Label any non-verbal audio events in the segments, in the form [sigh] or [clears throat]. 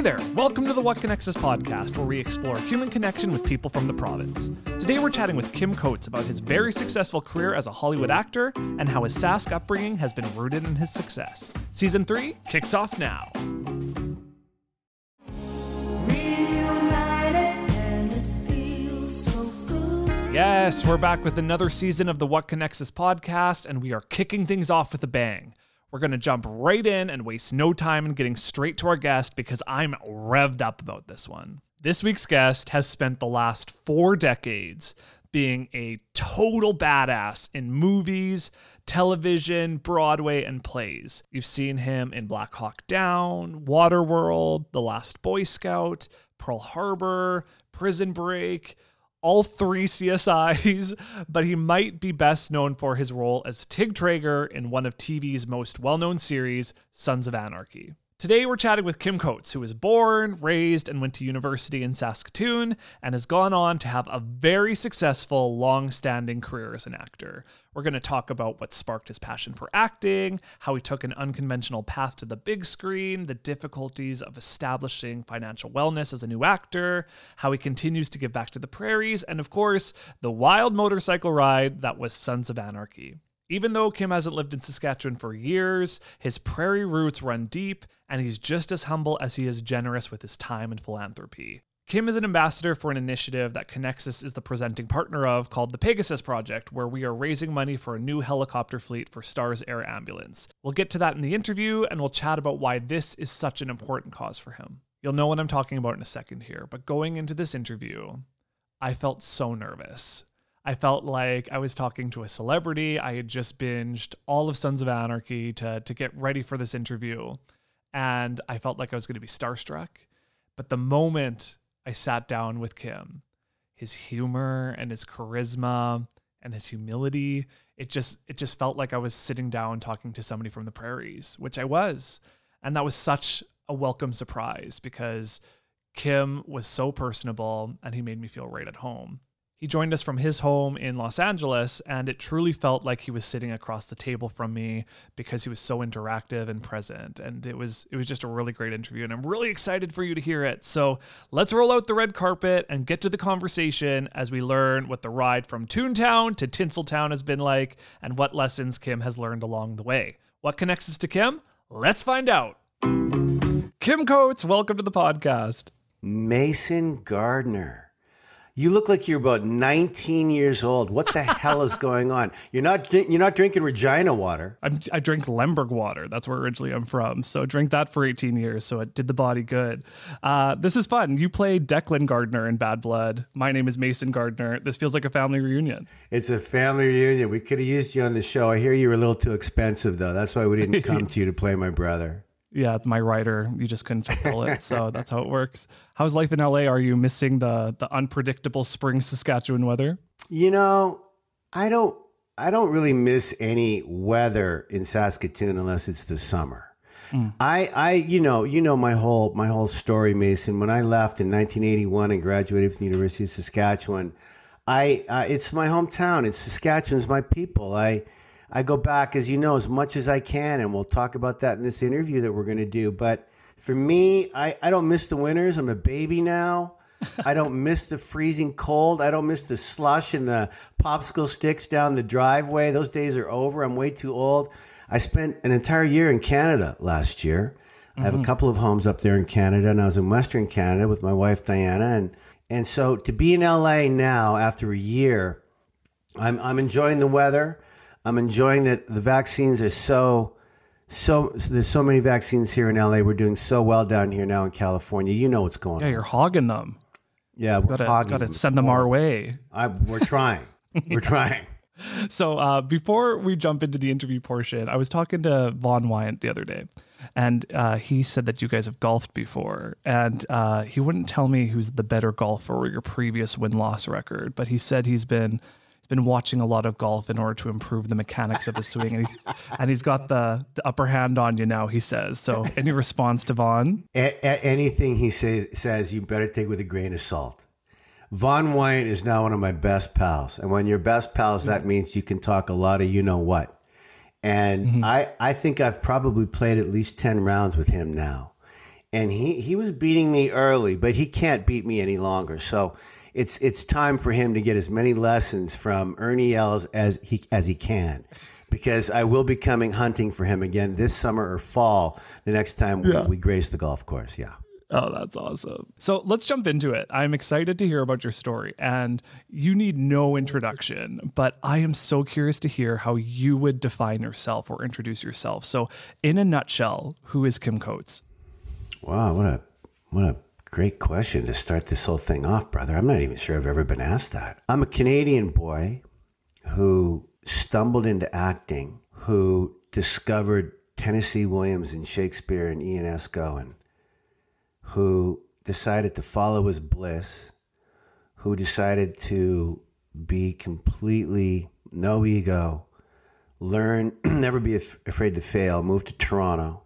Hey there, welcome to the What Connects Us podcast, where we explore human connection with people from the province. Today we're chatting with Kim Coates about his very successful career as a Hollywood actor and how his Sask upbringing has been rooted in his success. Season 3 kicks off now. Yes, we're back with another season of the What Connects Us podcast, and we are kicking things off with a bang. We're going to jump right in and waste no time in getting straight to our guest because I'm revved up about this one. This week's guest has spent the last four decades being a total badass in movies, television, Broadway, and plays. You've seen him in Black Hawk Down, Waterworld, The Last Boy Scout, Pearl Harbor, Prison Break all three CSIs, [laughs] but he might be best known for his role as Tig Trager in one of TV's most well known series, Sons of Anarchy. Today, we're chatting with Kim Coates, who was born, raised, and went to university in Saskatoon, and has gone on to have a very successful, long standing career as an actor. We're going to talk about what sparked his passion for acting, how he took an unconventional path to the big screen, the difficulties of establishing financial wellness as a new actor, how he continues to give back to the prairies, and of course, the wild motorcycle ride that was Sons of Anarchy. Even though Kim hasn't lived in Saskatchewan for years, his prairie roots run deep, and he's just as humble as he is generous with his time and philanthropy. Kim is an ambassador for an initiative that Conexus is the presenting partner of called the Pegasus Project, where we are raising money for a new helicopter fleet for STARS Air Ambulance. We'll get to that in the interview, and we'll chat about why this is such an important cause for him. You'll know what I'm talking about in a second here, but going into this interview, I felt so nervous. I felt like I was talking to a celebrity. I had just binged all of Sons of Anarchy to, to get ready for this interview. And I felt like I was going to be starstruck. But the moment I sat down with Kim, his humor and his charisma and his humility, it just it just felt like I was sitting down talking to somebody from the prairies, which I was. And that was such a welcome surprise because Kim was so personable and he made me feel right at home. He joined us from his home in Los Angeles, and it truly felt like he was sitting across the table from me because he was so interactive and present. And it was it was just a really great interview, and I'm really excited for you to hear it. So let's roll out the red carpet and get to the conversation as we learn what the ride from Toontown to Tinseltown has been like, and what lessons Kim has learned along the way. What connects us to Kim? Let's find out. Kim Coates, welcome to the podcast. Mason Gardner. You look like you're about 19 years old. What the hell is going on? You're not you're not drinking Regina water. I'm, i drink Lemberg water. That's where originally I'm from. So drink that for 18 years. So it did the body good. Uh, this is fun. You play Declan Gardner in Bad Blood. My name is Mason Gardner. This feels like a family reunion. It's a family reunion. We could have used you on the show. I hear you were a little too expensive though. That's why we didn't [laughs] come to you to play my brother yeah, my writer, you just couldn't fulfill it. So [laughs] that's how it works. How's life in LA? Are you missing the the unpredictable spring Saskatchewan weather? You know, I don't I don't really miss any weather in Saskatoon unless it's the summer. Mm. I I you know, you know my whole my whole story, Mason. When I left in 1981 and graduated from the University of Saskatchewan, I uh, it's my hometown. It's Saskatchewan's my people. I I go back, as you know, as much as I can, and we'll talk about that in this interview that we're going to do. But for me, I, I don't miss the winters. I'm a baby now. [laughs] I don't miss the freezing cold. I don't miss the slush and the popsicle sticks down the driveway. Those days are over. I'm way too old. I spent an entire year in Canada last year. Mm-hmm. I have a mm-hmm. couple of homes up there in Canada, and I was in Western Canada with my wife Diana, and and so to be in LA now after a year, I'm I'm enjoying the weather. I'm enjoying that the vaccines are so so there's so many vaccines here in LA. We're doing so well down here now in California. You know what's going yeah, on. Yeah, you're hogging them. Yeah, we're gotta, hogging gotta them. send them our way. I, we're trying. we're trying. [laughs] [laughs] So uh, before we jump into the interview portion, I was talking to Vaughn Wyant the other day, and uh, he said that you guys have golfed before, and uh, he wouldn't tell me who's the better golfer or your previous win loss record, but he said he's been been watching a lot of golf in order to improve the mechanics of his swing, and, he, and he's got the, the upper hand on you now. He says. So, any response to Vaughn? A- a- anything he say, says, you better take with a grain of salt. Vaughn Wyant is now one of my best pals, and when you're best pals, that means you can talk a lot of you know what. And mm-hmm. I, I think I've probably played at least ten rounds with him now, and he he was beating me early, but he can't beat me any longer. So it's it's time for him to get as many lessons from Ernie Els as he as he can. Because I will be coming hunting for him again this summer or fall. The next time Yeah. we, we grace the golf course, yeah. Oh, that's awesome. So let's jump into it. I'm excited to hear about your story, and you need no introduction, but I am so curious to hear how you would define yourself or introduce yourself. So, in a nutshell, who is Kim Coates? Wow, what a what a great question to start this whole thing off, brother. I'm not even sure I've ever been asked that. I'm a Canadian boy who stumbled into acting, who discovered Tennessee Williams and Shakespeare and Ionesco and who decided to follow his bliss, who decided to be completely no ego, learn, [clears throat] never be af- afraid to fail, moved to Toronto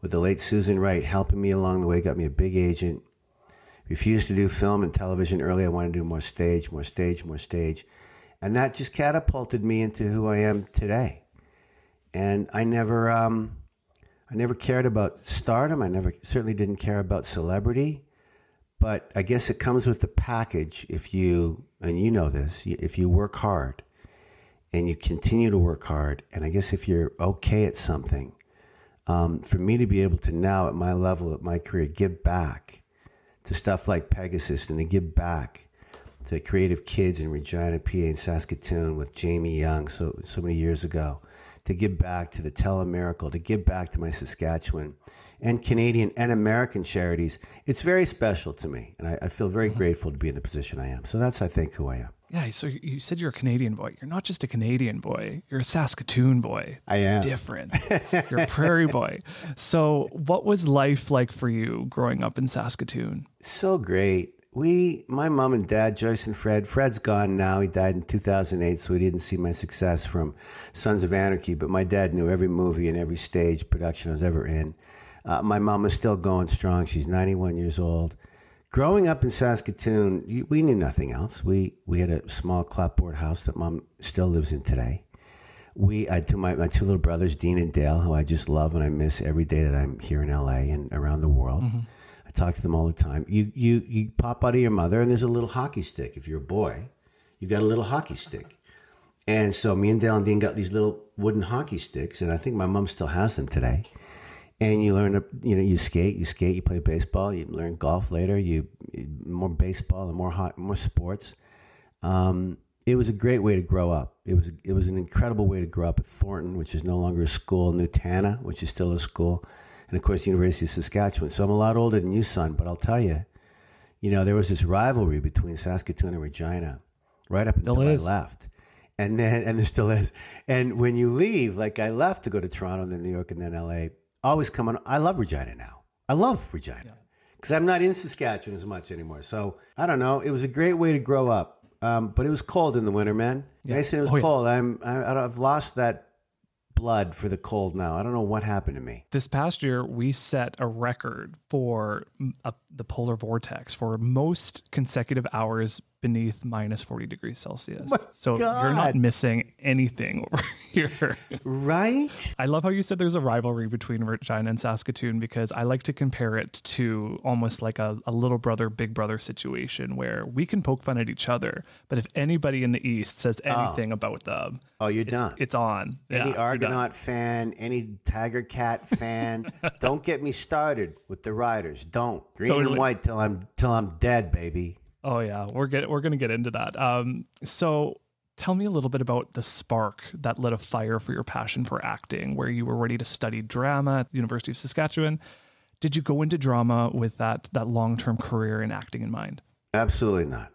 with the late Susan Wright helping me along the way, got me a big agent. Refused to do film and television early. I wanted to do more stage, more stage, more stage. And that just catapulted me into who I am today. And I never, um, I never cared about stardom. I never certainly didn't care about celebrity. But I guess it comes with the package if you, and you know this, if you work hard and you continue to work hard. And I guess if you're okay at something, um, for me to be able to now at my level, at my career, give back to stuff like Pegasus and to give back to creative kids in Regina, PA, and Saskatoon with Jamie Young so so many years ago, to give back to the Telemiracle, to give back to my Saskatchewan and Canadian and American charities. It's very special to me, and I, I feel very mm-hmm. grateful to be in the position I am. So that's, I think, who I am. Yeah, so you said you're a Canadian boy. You're not just a Canadian boy, you're a Saskatoon boy. I am. Different. [laughs] you're a prairie boy. So, what was life like for you growing up in Saskatoon? So great. We, my mom and dad, Joyce and Fred. Fred's gone now. He died in 2008, so he didn't see my success from Sons of Anarchy. But my dad knew every movie and every stage production I was ever in. Uh, my mom is still going strong. She's 91 years old. Growing up in Saskatoon, we knew nothing else. We we had a small clapboard house that mom still lives in today. We, I two, my, my two little brothers, Dean and Dale, who I just love and I miss every day that I'm here in LA and around the world. Mm-hmm. I talk to them all the time. You, you, you pop out of your mother and there's a little hockey stick. If you're a boy, you got a little hockey stick. And so me and Dale and Dean got these little wooden hockey sticks, and I think my mom still has them today. And you learn to, you know, you skate, you skate, you play baseball, you learn golf later, you more baseball and more hot, more sports. Um, it was a great way to grow up. It was it was an incredible way to grow up at Thornton, which is no longer a school, Nutana, which is still a school, and of course the University of Saskatchewan. So I'm a lot older than you, son, but I'll tell you, you know, there was this rivalry between Saskatoon and Regina, right up until I left, and then and there still is. And when you leave, like I left to go to Toronto, and then New York, and then L.A. Always coming. I love Regina now. I love Regina because I'm not in Saskatchewan as much anymore. So I don't know. It was a great way to grow up, um, but it was cold in the winter, man. Nice and it was Oh, yeah. cold. I'm I, I don't- I've lost that blood for the cold now. I don't know what happened to me. This past year, we set a record for mm, uh, the polar vortex for most consecutive hours beneath minus 40 degrees Celsius. so you're not missing anything [laughs] over here. Right? I love how you said there's a rivalry between Regina and Saskatoon because I like to compare it to almost like a, a little brother, big brother situation where we can poke fun at each other. But if anybody in the East says oh. anything about them, Oh, you're it's, done. it's on. Any you're. Argonaut fan, any Tiger Cat fan, [laughs] don't get me started with the riders. Don't green Totally. and white till I'm till I'm dead, baby. Oh yeah, we're get, we're gonna get into that. Um, so tell me a little bit about the spark that lit a fire for your passion for acting, where you were ready to study drama at the University of Saskatchewan. Did you go into drama with that that long term career in acting in mind? Absolutely not.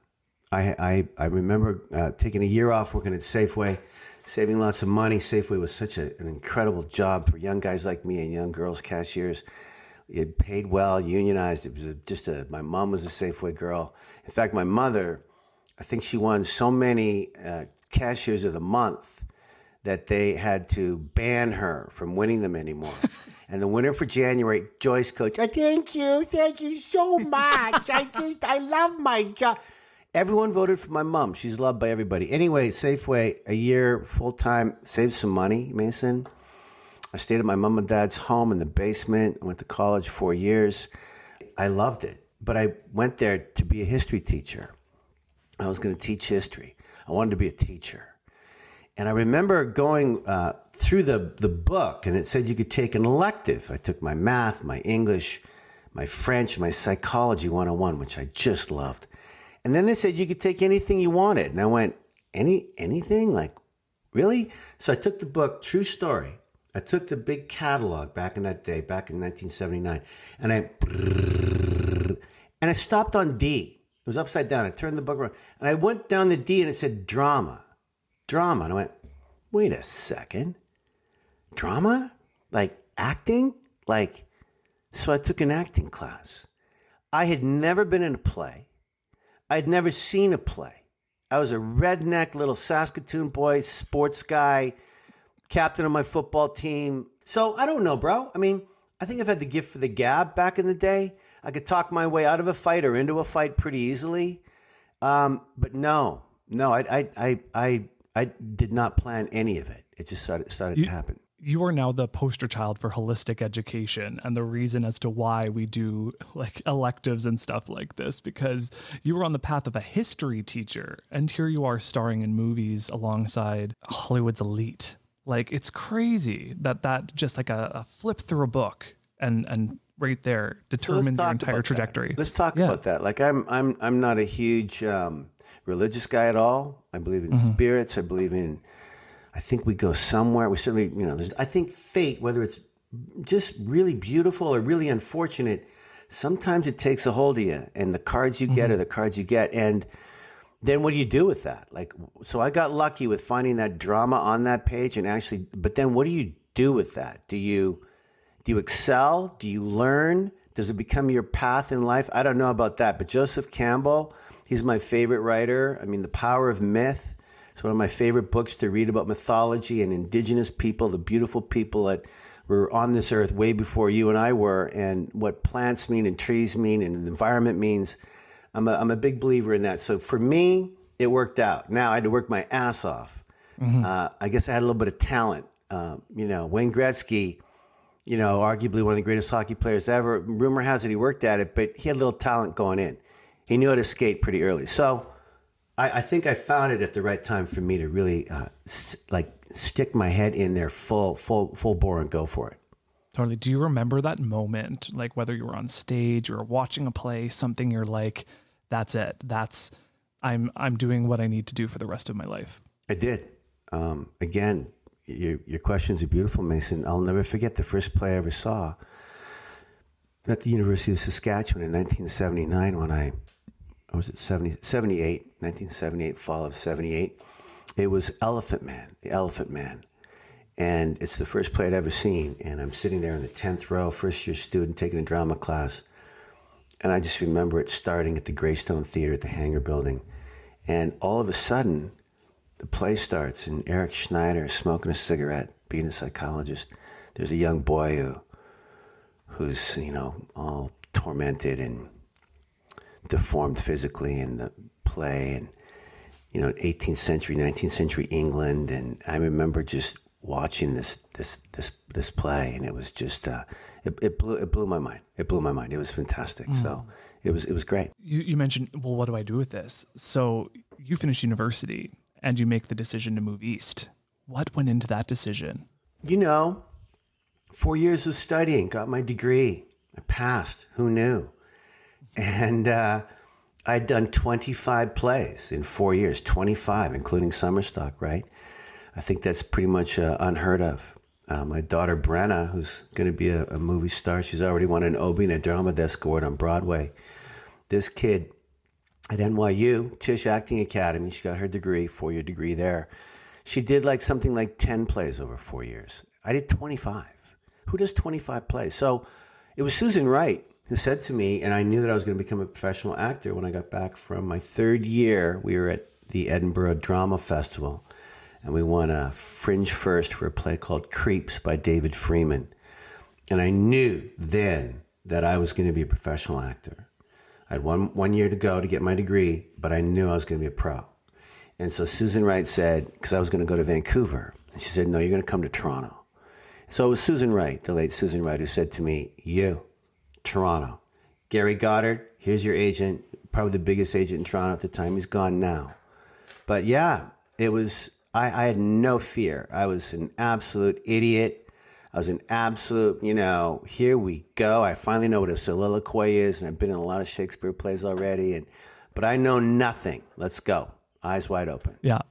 I I, I remember uh, taking a year off working at Safeway, saving lots of money. Safeway was such a, an incredible job for young guys like me and young girls cashiers. It paid well, unionized. It was a, just a. My mom was a Safeway girl. In fact, my mother, I think she won so many uh, cashiers of the month that they had to ban her from winning them anymore. [laughs] and the winner for January, Joyce Coates. "Oh, thank you, thank you so much. I [laughs] just, I love my job. Everyone voted for my mom. She's loved by everybody. Anyway, Safeway, a year full time, saved some money, Mason. I stayed at my mom and dad's home in the basement. I went to college four years. I loved it. But I went there to be a history teacher. I was going to teach history. I wanted to be a teacher. And I remember going uh, through the, the book, and it said you could take an elective. I took my math, my English, my French, my psychology 101, which I just loved. And then they said you could take anything you wanted. And I went, any anything? Like, really? So I took the book, true story. I took the big catalog back in that day, back in 1979, and I and I stopped on D. It was upside down. I turned the book around and I went down the D and it said drama. Drama. And I went, wait a second. Drama? Like acting? Like, so I took an acting class. I had never been in a play. I'd never seen a play. I was a redneck little Saskatoon boy, sports guy, captain of my football team. So I don't know, bro. I mean, I think I've had the gift for the gab back in the day. I could talk my way out of a fight or into a fight pretty easily. Um, but no, no, I, I, I, I, I did not plan any of it. It just started, started You- to happen. you are now the poster child for holistic education and the reason as to why we do like electives and stuff like this because you were on the path of a history teacher and here you are starring in movies alongside Hollywood's elite. Like it's crazy that that just like a, a flip through a book and and right there So determined your talk entire about that. trajectory. Let's talk Yeah. about that. Like I'm, I'm, I'm not a huge um, religious guy at all. I believe in Mm-hmm. spirits. I believe in. I think we go somewhere. We certainly, you know, there's. I think fate, whether it's just really beautiful or really unfortunate, sometimes it takes a hold of you, and the cards you Mm-hmm. get are the cards you get, and then what do you do with that? Like, so I got lucky with finding that drama on that page, and actually, but then what do you do with that? Do you do you excel? Do you learn? Does it become your path in life? I don't know about that, but Joseph Campbell, he's my favorite writer. I mean, The Power of Myth. It's one of my favorite books to read about mythology and indigenous people, the beautiful people that were on this earth way before you and I were, and what plants mean and trees mean and the environment means. I'm a, I'm a big believer in that. So for me, it worked out. Now I had to work my ass off. Uh, I guess I had a little bit of talent. Um, you know, Wayne Gretzky, you know, arguably one of the greatest hockey players ever. Rumor has it he worked at it, but he had a little talent going in. He knew how to skate pretty early. So I, I think I found it at the right time for me to really uh, s- like stick my head in there full, full, full bore and go for it. Totally. Do you remember that moment, like whether you were on stage or watching a play, something you're like, that's it. That's I'm I'm doing what I need to do for the rest of my life. I did. Um, again, your your questions are beautiful, Mason. I'll never forget the first play I ever saw at the University of Saskatchewan in 1979 when I, or was it 70, 78, 1978, fall of 78. It was Elephant Man, the Elephant Man. And it's the first play I'd ever seen. And I'm sitting there in the 10th row, first year student taking a drama class. And I just remember it starting at the Greystone Theater at the Hangar Building. And all of a sudden, the play starts, and Eric Schneider is smoking a cigarette, being a psychologist. There's a young boy who, who's you know all tormented and deformed physically in the play, and you know 18th century, 19th century England, and I remember just watching this this this this play, and it was just uh, it, it blew it blew my mind. It blew my mind. It was fantastic. So it was it was great. You you mentioned, well, what do I do with this? So you finish university and you make the decision to move east. What went into that decision? you know, four years of studying, got my degree. I passed. Who knew? And uh, I'd done 25 plays in four years, 25, including summer stock, right? I think that's pretty much uh, unheard of. Uh, my daughter Brenna, who's going to be a, a movie star, she's already won an Obie and a Drama Desk Award on Broadway. This kid at NYU, Tisch Acting Academy, she got her degree, four year degree there. She did like something like 10 plays over four years. I did 25. Who does 25 plays? So it was Susan Wright who said to me, and I knew that I was going to become a professional actor when I got back from my third year. We were at the Edinburgh Drama Festival, and we won a fringe first for a play called Creeps by David Freeman. And I knew then that I was going to be a professional actor. I had one, one year to go to get my degree, but I knew I was going to be a pro. And so Susan Wright said, because I was going to go to Vancouver, and she said, No, you're going to come to Toronto. So it was Susan Wright, the late Susan Wright, who said to me, You, Toronto, Gary Goddard, here's your agent, probably the biggest agent in Toronto at the time. He's gone now. But yeah, it was, I, I had no fear. I was an absolute idiot. I was an absolute, you know, here we go. I finally know what a soliloquy is, and I've been in a lot of Shakespeare plays already. And but I know nothing. Let's go. Eyes wide open. Yeah.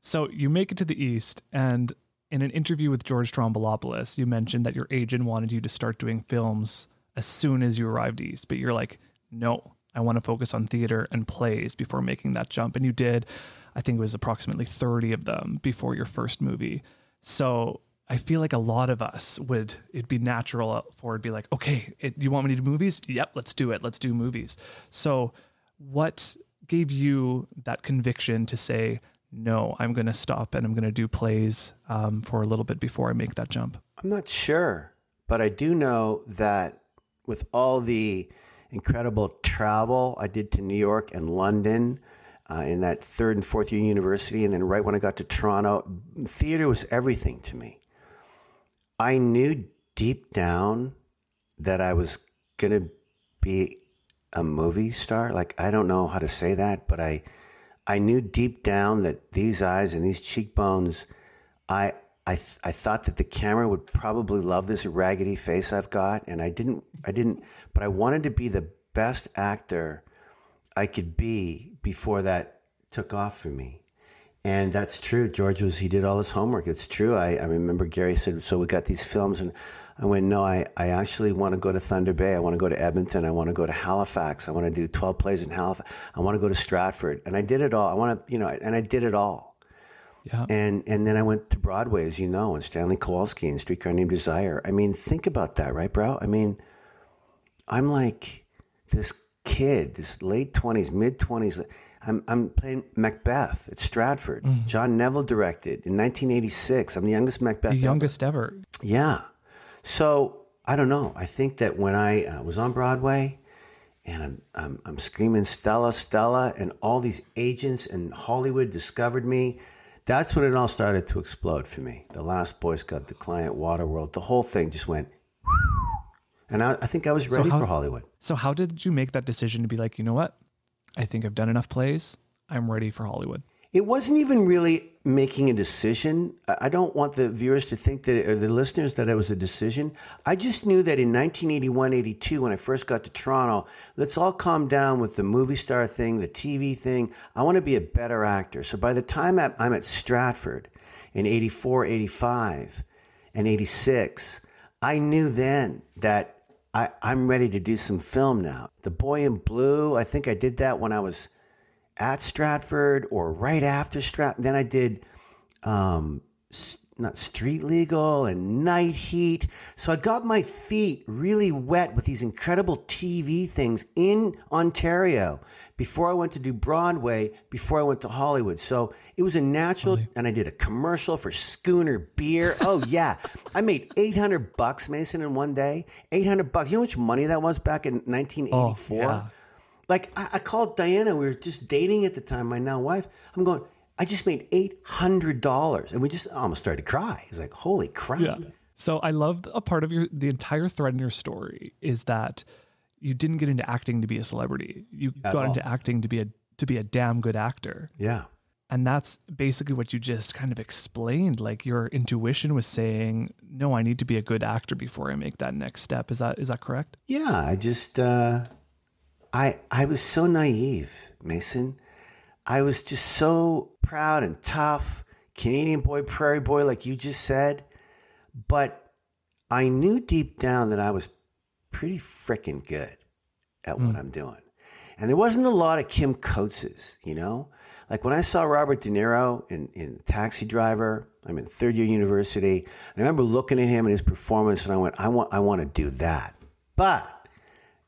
So you make it to the East, and in an interview with George Stroumboulopoulos, you mentioned that your agent wanted you to start doing films as soon as you arrived East, but you're like, no, I want to focus on theater and plays before making that jump. And you did, I think it was approximately 30 of them before your first movie. So I feel like a lot of us would, it'd be natural for it to be like, okay, it, you want me to do movies? Yep, let's do it. Let's do movies. So what gave you that conviction to say, no, I'm going to stop and I'm going to do plays um, for a little bit before I make that jump? I'm not sure, but I do know that with all the incredible travel I did to New York and London uh, in that third and fourth year university, and then right when I got to Toronto, theater was everything to me. I knew deep down that I was going to be a movie star. Like I don't know how to say that, but I I knew deep down that these eyes and these cheekbones, I I th- I thought that the camera would probably love this raggedy face I've got, and I didn't I didn't, but I wanted to be the best actor I could be before that took off for me. And that's true. George was, he did all his homework. It's true. I, I remember Gary said, so we got these films and I went, no, I, I actually want to go to Thunder Bay. I want to go to Edmonton. I want to go to Halifax. I want to do 12 plays in Halifax. I want to go to Stratford. And I did it all. I want to, you know, and I did it all. Yeah. And, and then I went to Broadway, as you know, and Stanley Kowalski and Streetcar Named Desire. I mean, think about that, right, bro? I mean, I'm like this kid, this late 20s, mid 20s I'm, I'm playing Macbeth at Stratford. Mm. John Neville directed in 1986. I'm the youngest Macbeth. The youngest ever. ever. Yeah. So I don't know. I think that when I uh, was on Broadway and I'm, I'm, I'm screaming Stella, Stella, and all these agents in Hollywood discovered me, that's when it all started to explode for me. The Last Boy Scout, The Client, Waterworld, the whole thing just went. And I, I think I was ready so how, for Hollywood. So, how did you make that decision to be like, you know what? I think I've done enough plays. I'm ready for Hollywood. It wasn't even really making a decision. I don't want the viewers to think that, or the listeners, that it was a decision. I just knew that in 1981, 82, when I first got to Toronto, let's all calm down with the movie star thing, the TV thing. I want to be a better actor. So by the time I'm at Stratford in 84, 85, and 86, I knew then that I, I'm ready to do some film now. The Boy in Blue, I think I did that when I was at Stratford or right after Stratford. Then I did um, not Street Legal and Night Heat. So I got my feet really wet with these incredible TV things in Ontario before I went to do Broadway, before I went to Hollywood. So it was a natural, and I did a commercial for Schooner Beer. Oh yeah, I made eight hundred bucks, Mason, in one day. Eight hundred bucks. You know how much money that was back in nineteen eighty four. Oh, like I, I called Diana. We were just dating at the time. My now wife. I'm going. I just made eight hundred dollars, and we just almost started to cry. It's like, holy crap! Yeah. So I love a part of your the entire thread in your story is that you didn't get into acting to be a celebrity. You At got all. into acting to be a to be a damn good actor. Yeah. And that's basically what you just kind of explained. Like your intuition was saying, "No, I need to be a good actor before I make that next step." Is that is that correct? Yeah, I just uh, I I was so naive, Mason. I was just so proud and tough, Canadian boy, prairie boy, like you just said. But I knew deep down that I was pretty freaking good at what mm. I'm doing. And there wasn't a lot of Kim Coateses, you know? Like when I saw Robert De Niro in, in Taxi Driver, I'm in third year university. I remember looking at him and his performance, and I went, I want, I want to do that. But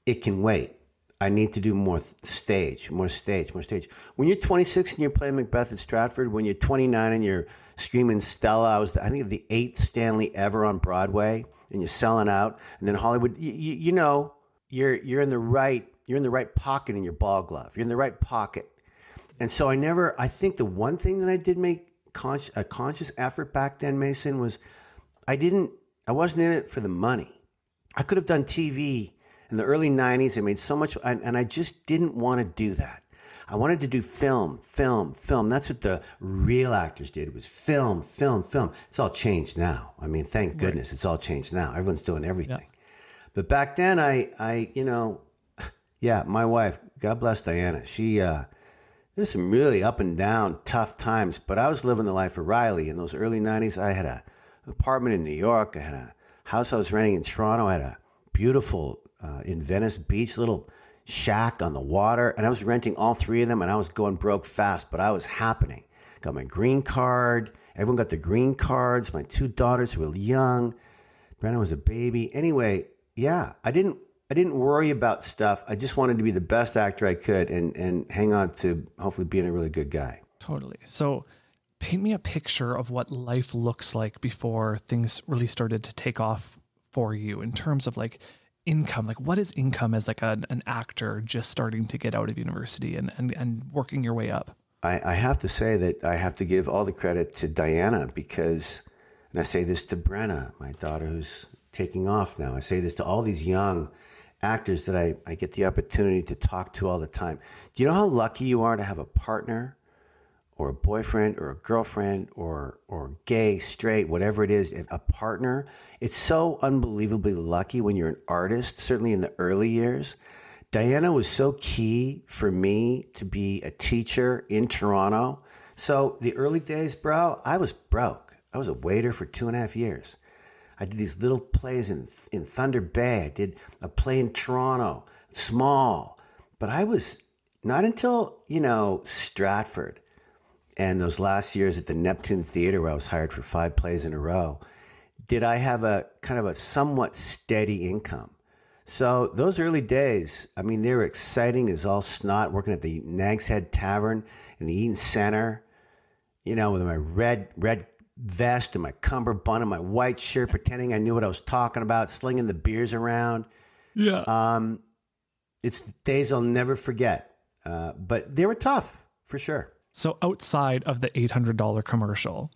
it can wait. I need to do more stage, more stage, more stage. When you're 26 and you're playing Macbeth at Stratford, when you're 29 and you're screaming Stella, I was, I think, the eighth Stanley ever on Broadway and you're selling out, and then Hollywood, you, you, know, you're you're in the right you're in the right pocket in your ball glove. You're in the right pocket, and so I never. I think the one thing that I did make a conscious effort back then, Mason, was I didn't. I wasn't in it for the money. I could have done TV In the early 90s, I made so much, and I just didn't want to do that. I wanted to do film, film, film. That's what the real actors did was film, film, film. It's all changed now. I mean, thank goodness it's all changed now. Everyone's doing everything. But back then, I, I, you know, [sighs] yeah, my wife, God bless Diana. She, uh, there's some really up and down, tough times. But I was living the life of Riley in those early '90s. I had a apartment in New York. I had a house I was renting in Toronto. I had a beautiful uh, in Venice Beach little shack on the water, and I was renting all three of them, and I was going broke fast, but I was happening. Got my green card. Everyone got the green cards. My two daughters were young. Brandon was a baby. Anyway, yeah, I didn't I didn't worry about stuff. I just wanted to be the best actor I could and and hang on to hopefully being a really good guy. Totally. So paint me a picture of what life looks like before things really started to take off for you in terms of like income like what is income as like an, an actor just starting to get out of university and, and, and working your way up I, I have to say that I have to give all the credit to Diana because, and I say this to Brenna, my daughter who's taking off now. I say this to all these young actors that I, I get the opportunity to talk to all the time. Do you know how lucky you are to have a partner or a boyfriend or a girlfriend or or gay, straight, whatever it is, a partner? It's so unbelievably lucky when you're an artist, certainly in the early years. Diana was so key for me to be a teacher in Toronto. So the early days, bro, I was broke. I was a waiter for two and a half years. I did these little plays in in Thunder Bay. I did a play in Toronto, small. But I was not until, you know, Stratford and those last years at the Neptune Theater where I was hired for five plays in a row, did I have a kind of a somewhat steady income. So those early days, I mean, they were exciting as all snot, working at the Nag's Head Tavern in the Eaton Center, you know, with my red red vest and my cummerbund and my white shirt, pretending I knew what I was talking about, slinging the beers around. yeah Um, it's days I'll never forget. Uh, but they were tough for sure. So outside of the $800 commercial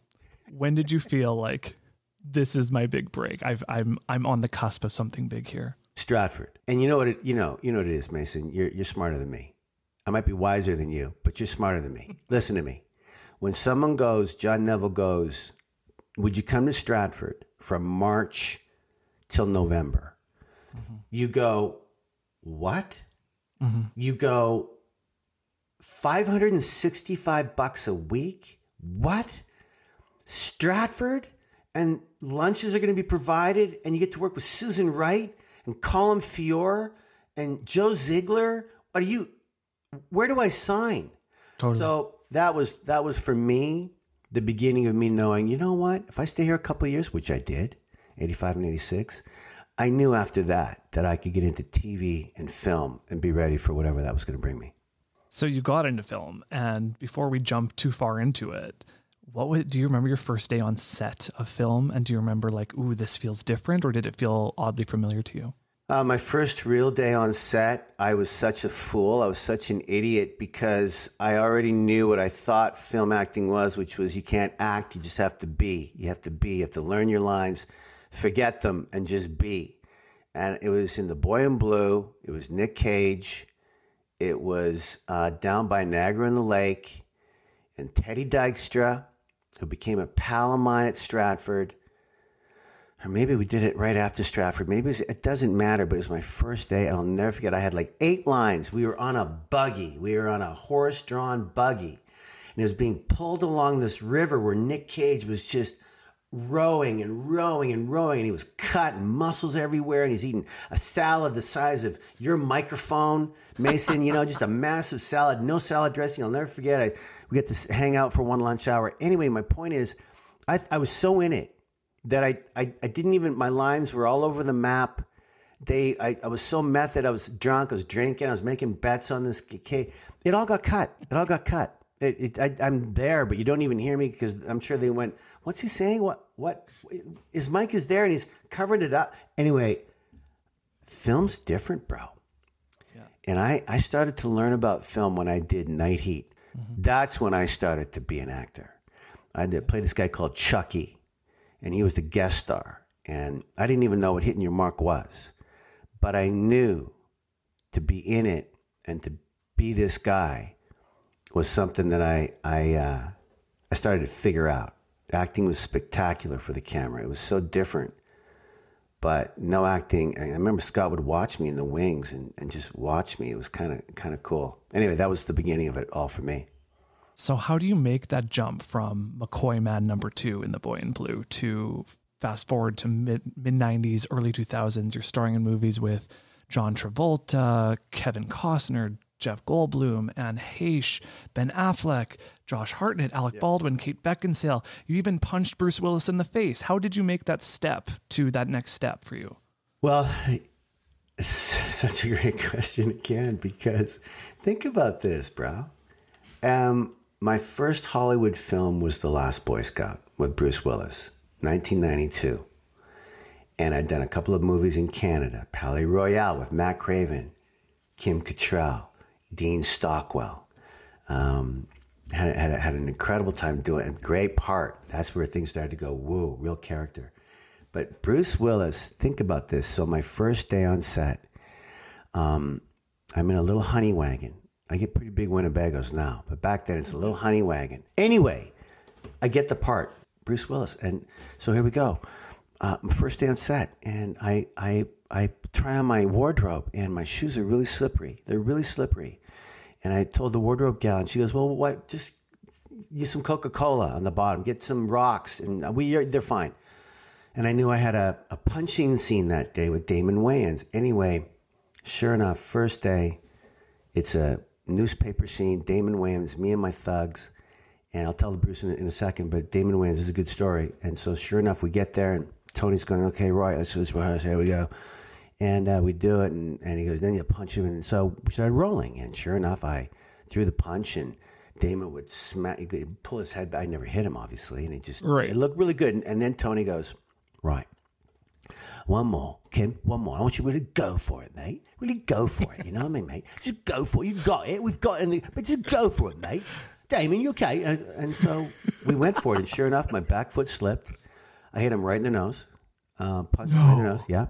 when did you feel like this is my big break I've, i'm i'm on the cusp of something big here Stratford. And you know what it you know, you know what it is, Mason. You're you're smarter than me. I might be wiser than you, but you're smarter than me. [laughs] Listen to me. When someone goes, John Neville goes, would you come to Stratford from March till November? Mm-hmm. You go, what? Mm-hmm. You go 565 bucks a week? What? Stratford and lunches are going to be provided and you get to work with Susan Wright and Colm Feore and Joe Ziegler. Are you where do I sign? totally So that was that was for me the beginning of me knowing, you know what? If I stay here a couple of years, which I did, 85 and 86, I knew after that that I could get into TV and film and be ready for whatever that was going to bring me. So you got into film, and before we jump too far into it, what would, do you remember your first day on set of film? And do you remember like, ooh, this feels different, or did it feel oddly familiar to you? Uh, my first real day on set, I was such a fool. I was such an idiot because I already knew what I thought film acting was, which was you can't act, you just have to be. You have to be. You have to learn your lines, forget them, and just be. And it was in The Boy in Blue. It was Nick Cage. It was uh, down by Niagara in the Lake. And Teddy Dykstra, who became a pal of mine at Stratford or maybe we did it right after Stratford. Maybe it, was, it doesn't matter, but it was my first day, and I'll never forget. I had like eight lines. We were on a buggy. We were on a horse-drawn buggy, and it was being pulled along this river where Nick Cage was just rowing and rowing and rowing, and he was cutting muscles everywhere, and he's eating a salad the size of your microphone, Mason. you know, just a massive salad, no salad dressing. I'll never forget. I we get to hang out for one lunch hour. Anyway, my point is, I I was so in it that I, I, I didn't even, my lines were all over the map. They, I, I was so method. I was drunk. I was drinking. I was making bets on this. It all got cut. It all got cut. It, it, I, I'm there, but you don't even hear me because I'm sure they went, what's he saying? What, what is Mike is there and he's covering it up. Anyway, film's different, bro. And I, I started to learn about film when I did Night Heat. That's when I started to be an actor. I did play this guy called Chucky, and he was the guest star. And I didn't even know what hitting your mark was. but I knew to be in it and to be this guy was something that I I uh, I started to figure out. Acting was spectacular for the camera. It was so different. But no acting. I remember Scott would watch me in the wings and, and just watch me. It was kind of kind of cool. Anyway, that was the beginning of it all for me. So how do you make that jump from McCoy Man number two in The Boy in Blue to fast forward to mid mid nineties, early two thousands? You're starring in movies with John Travolta, Kevin Costner, Jeff Goldblum, Anne Heche, Ben Affleck, Josh Hartnett, Alec yep. Baldwin, Kate Beckinsale. You even punched Bruce Willis in the face. How did you make that step to that next step for you? Well, it's [laughs] such a great question again because think about this, bro. Um, my first Hollywood film was The Last Boy Scout with Bruce Willis, 1992. And I'd done a couple of movies in Canada, Palais Royale with Matt Craven, Kim Cattrall, Dean Stockwell. Um, had, had, had an incredible time doing it. Great part. That's where things started to go, whoa, real character. But Bruce Willis, think about this. So my first day on set, um, I'm in a little honey wagon. I get pretty big Winnebagos now, but back then it's a little honey wagon. Anyway, I get the part, Bruce Willis, and so here we go. Uh, first day on set, and I I I try on my wardrobe, and my shoes are really slippery. They're really slippery, and I told the wardrobe gal, and she goes, "Well, what? Just use some Coca Cola on the bottom. Get some rocks, and we they're fine." And I knew I had a, a punching scene that day with Damon Wayans. Anyway, sure enough, first day, it's a newspaper scene. Damon Wayans, me and my thugs, and I'll tell the Bruce in, in a second. But Damon Wayans is a good story, and so sure enough, we get there, and Tony's going, "Okay, right, let's let's rehearse. Here we go." And uh, we do it, and, and he goes, then you punch him. And so we started rolling. And sure enough, I threw the punch, and Damon would smack, he'd pull his head back. I never hit him, obviously. And he just, right. it looked really good. And, and then Tony goes, right, one more, Kim, one more. I want you to really go for it, mate. Really go for it. You know what I mean, mate? Just go for it. You got it. We've got it. but just go for it, mate. Damon, you okay? And, and, so we went for it. And sure enough, my back foot slipped. I hit him right in the nose. Uh, punched no. him right in the nose. Yeah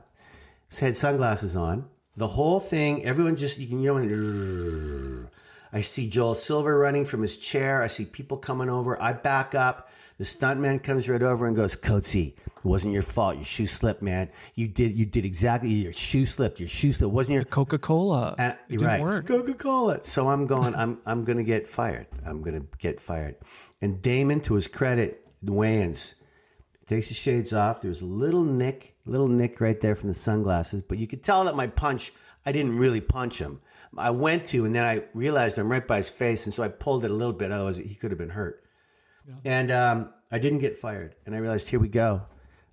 had sunglasses on. The whole thing, everyone just, you can, you know, I see Joel Silver running from his chair. I see people coming over. I back up. The stuntman comes right over and goes, Coatsy, it wasn't your fault. Your shoe slipped, man. You did you did exactly your shoe slipped. Your shoe slipped. It wasn't your Coca Cola. It didn't right. work. Coca Cola. So I'm going. I'm I'm gonna get fired. I'm gonna get fired. And Damon, to his credit, Wayans takes the shades off. There's a little nick little nick right there from the sunglasses, but you could tell that my punch, I didn't really punch him. I went to, and then I realized I'm right by his face, and so I pulled it a little bit. Otherwise, he could have been hurt. Yeah. And um, I didn't get fired. And I realized, here we go.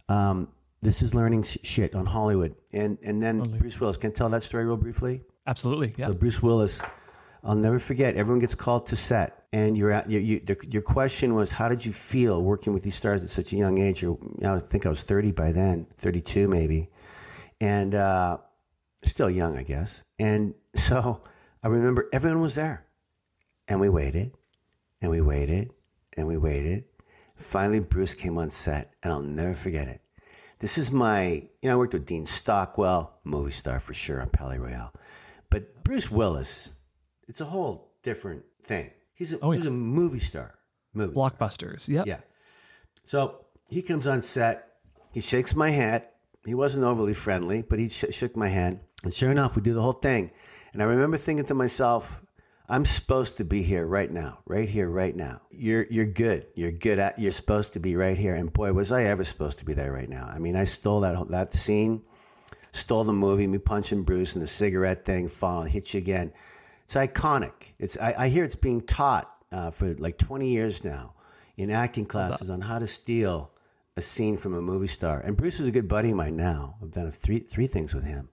Um, this is learning shit on Hollywood. And and then Bruce Willis. Can I tell that story real briefly? Absolutely. Yeah. So Bruce Willis, I'll never forget. Everyone gets called to set, and you're at you, you, your question was, how did you feel working with these stars at such a young age? I think I was 30 by then, 32 maybe, and uh, still young, I guess. And so I remember everyone was there, and we waited, and we waited, and we waited. Finally, Bruce came on set, and I'll never forget it. This is my, you know, I worked with Dean Stockwell, movie star for sure on Palais Royale, but Bruce Willis, it's a whole different thing. He's a, oh, yeah. he's a movie star. Movie Blockbusters. Star. Yeah. So he comes on set. He shakes my hand. He wasn't overly friendly, but he sh- shook my hand. And sure enough, we do the whole thing. And I remember thinking to myself, I'm supposed to be here right now, right here, right now. You're you're good. You're good at. You're supposed to be right here. And boy, was I ever supposed to be there right now. I mean, I stole that that scene, stole the movie, me punching Bruce and the cigarette thing, fall, hit you again. It's iconic. It's I, I hear it's being taught uh, for like 20 years now in acting classes on how to steal a scene from a movie star. And Bruce is a good buddy of mine now. I've done three three things with him.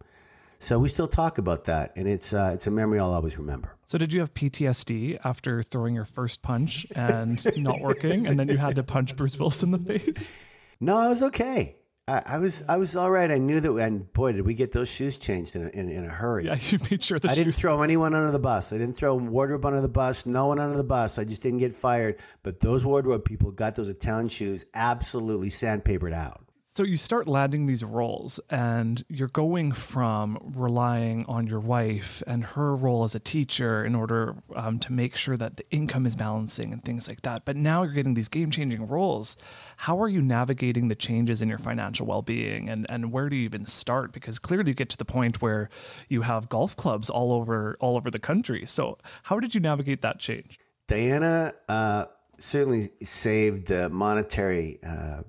So we still talk about that, and it's uh, it's a memory I'll always remember. So did you have PTSD after throwing your first punch and not working, and then you had to punch Bruce Willis in the face? [laughs] No, I was okay. I, I, was I was all right. I knew that, and boy, did we get those shoes changed in a, in, in a hurry. Yeah, [laughs] you made sure. The I didn't throw anyone under the bus. I didn't throw wardrobe under the bus. No one under the bus. I just didn't get fired. But those wardrobe people got those Italian shoes absolutely sandpapered out. So you start landing these roles, and you're going from relying on your wife and her role as a teacher in order um, to make sure that the income is balancing and things like that. But now you're getting these game changing roles. How are you navigating the changes in your financial well being, and and where do you even start? Because clearly you get to the point where you have golf clubs all over all over the country. So how did you navigate that change? Diana uh, certainly saved the monetary. Uh,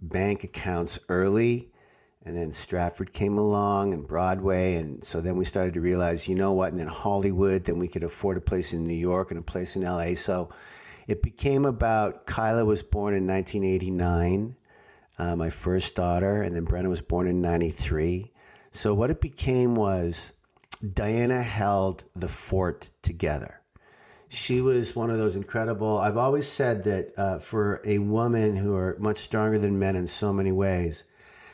bank accounts early. And then Stratford came along and Broadway. And so then we started to realize, you know what? And then Hollywood, then we could afford a place in New York and a place in LA. So it became about Kyla was born in 1989, uh, my first daughter. And then Brenna was born in 93. So what it became was Diana held the fort together she was one of those incredible. I've always said that uh, for a woman who are much stronger than men in so many ways,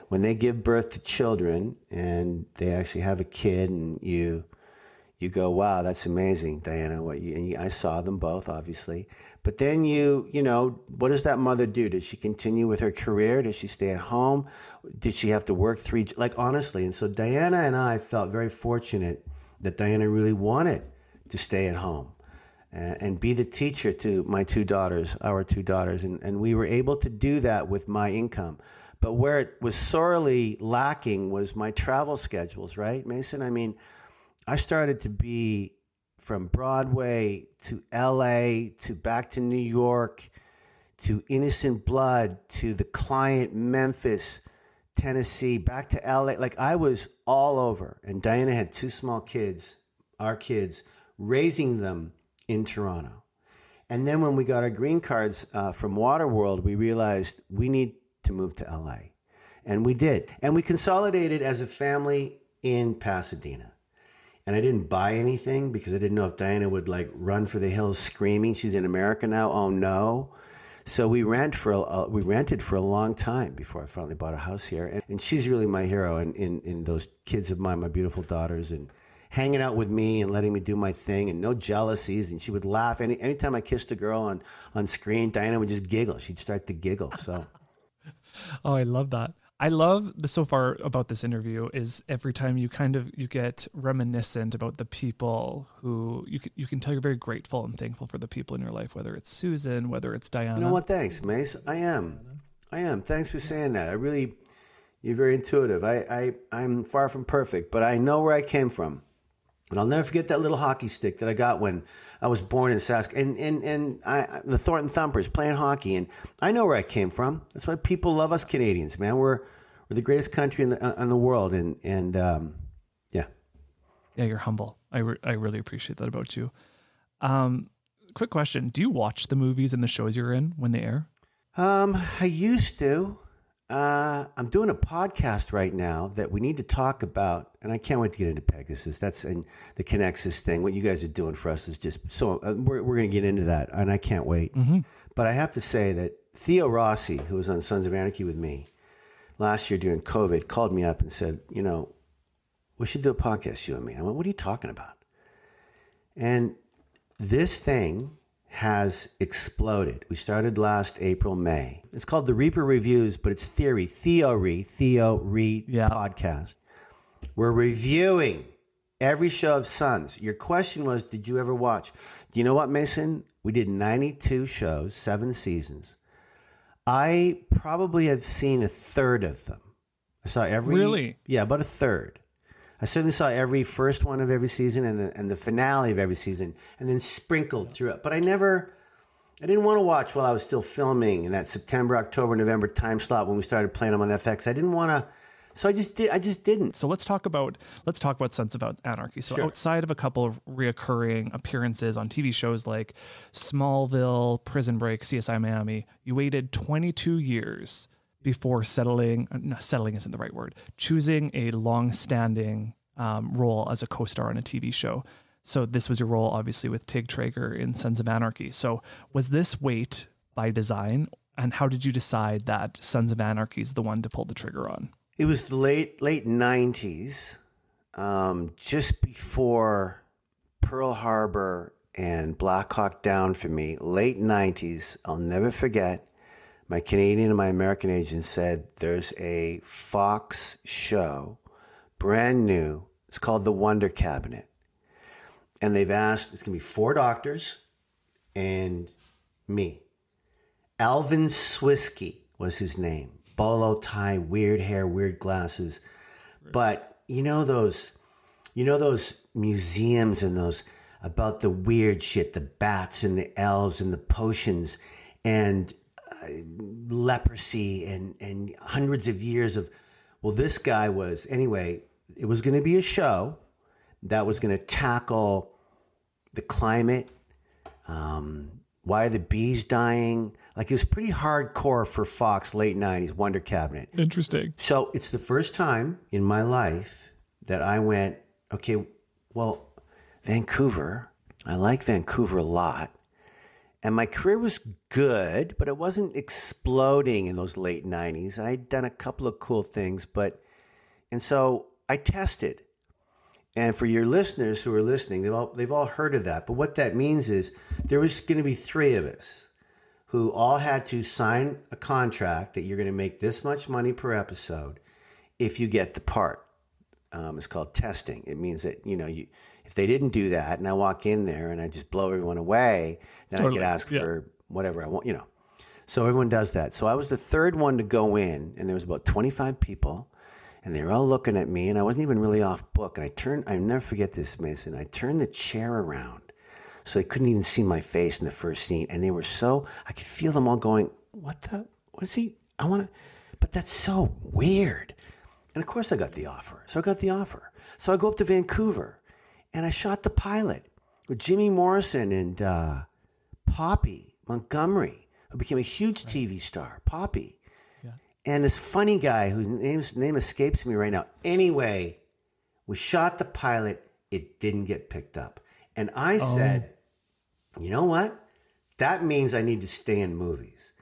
when they give birth to children and they actually have a kid, and you you go, wow, that's amazing, Diana. What you, and you, I saw them both, obviously. But then you, you know, what does that mother do? Did she continue with her career? Did she stay at home? Did she have to work three? Like honestly, and so Diana and I felt very fortunate that Diana really wanted to stay at home and be the teacher to my two daughters, our two daughters. And, and we were able to do that with my income. But where it was sorely lacking was my travel schedules, right, Mason? I mean, I started to be from Broadway to LA to back to New York to Innocent Blood to the client Memphis, Tennessee, back to LA. Like I was all over. And Diana had two small kids, our kids, raising them in Toronto. And then when we got our green cards uh, from Waterworld, we realized we need to move to LA. And we did. And we consolidated as a family in Pasadena. And I didn't buy anything because I didn't know if Diana would like run for the hills screaming, she's in America now. Oh no. So we rent for a, uh, we rented for a long time before I finally bought a house here. And, and she's really my hero and in, those kids of mine, my beautiful daughters. And hanging out with me and letting me do my thing and no jealousies. And she would laugh. Any anytime I kissed a girl on, on screen, Diana would just giggle. She'd start to giggle. So [laughs] Oh, I love that. I love the so far about this interview is every time you kind of you get reminiscent about the people who you can, you can tell you're very grateful and thankful for the people in your life, whether it's Susan, whether it's Diana. You know what? Thanks, Mace. I am. I am. Thanks for saying that. I really, you're very intuitive. I, I, I'm far from perfect, but I know where I came from. And I'll never forget that little hockey stick that I got when I was born in Sask and and and I, the Thornton Thumpers playing hockey. And I know where I came from. That's why people love us Canadians, man. We're we're the greatest country in the uh, in the world. And and um, yeah, yeah, you're humble. I re- I really appreciate that about you. Um, quick question: Do you watch the movies and the shows you're in when they air? Um, I used to. Uh, I'm doing a podcast right now that we need to talk about, and I can't wait to get into Pegasus. That's and the Conexus thing. What you guys are doing for us is just so. Uh, we're we're going to get into that, and I can't wait. Mm-hmm. But I have to say that Theo Rossi, who was on Sons of Anarchy with me last year during COVID, called me up and said, "You know, we should do a podcast, you and me." And I went, "What are you talking about?" And this thing has exploded. We started last April, May. It's called the Reaper Reviews, but it's theory, theory, Theo Reed yeah. podcast. We're reviewing every show of Sons. Your question was, did you ever watch? Do you know what, Mason? We did 92 shows, seven seasons. I probably have seen a third of them. I saw every. Really? Yeah, about a third. I certainly saw every first one of every season and the, and the finale of every season, and then sprinkled through it. But I never, I didn't want to watch while I was still filming in that September, October, November time slot when we started playing them on FX. I didn't want to. So I just did. I just didn't. So let's talk about let's talk about Sons of Anarchy. So sure. outside of a couple of reoccurring appearances on TV shows like Smallville, Prison Break, CSI Miami, you waited 22 years before settling, uh, no, settling isn't the right word, choosing a long standing um, role as a co star on a TV show. So this was your role, obviously, with Tig Trager in Sons of Anarchy. So was this wait by design? And how did you decide that Sons of Anarchy is the one to pull the trigger on? It was the late late nineties, um, just before Pearl Harbor and Black Hawk Down for me. Late nineties, I'll never forget my Canadian and my American agent said there's a Fox show, brand new. It's called The Wonder Cabinet. And they've asked, it's going to be four doctors and me. Alvin Swisky was his name. Bolo tie, weird hair, weird glasses. But you know those you know those museums and those about the weird shit, the bats and the elves and the potions and leprosy and and hundreds of years of well this guy was anyway, it was going to be a show that was going to tackle the climate um, why are the bees dying? Like it was pretty hardcore for Fox late 90s Wonder Cabinet. Interesting. So it's the first time in my life that I went, okay, well, Vancouver, I like Vancouver a lot. And my career was good, but it wasn't exploding in those late 90s. I'd done a couple of cool things, but, and so I tested. And for your listeners who are listening, they've all, they've all heard of that. But what that means is there was going to be three of us who all had to sign a contract that you're going to make this much money per episode if you get the part. Um, it's called testing. It means that, you know, you, if they didn't do that and I walk in there and I just blow everyone away, then Totally. I could ask Yeah. for whatever I want, you know. So everyone does that. So I was the third one to go in, and there was about 25 people, and they were all looking at me, and I wasn't even really off book. And I turned, I never forget this, Mason. I turned the chair around so they couldn't even see my face in the first scene, and they were so I could feel them all going, "What the? What is he? I want to." But that's so weird. And of course, I got the offer. So I got the offer. So I go up to Vancouver, and I shot the pilot with Jimmy Morrison and uh, Poppy Montgomery, who became a huge TV star. Poppy, and this funny guy whose name's, name escapes me right now. Anyway, we shot the pilot. It didn't get picked up, and I said, "You know what? That means I need to stay in movies."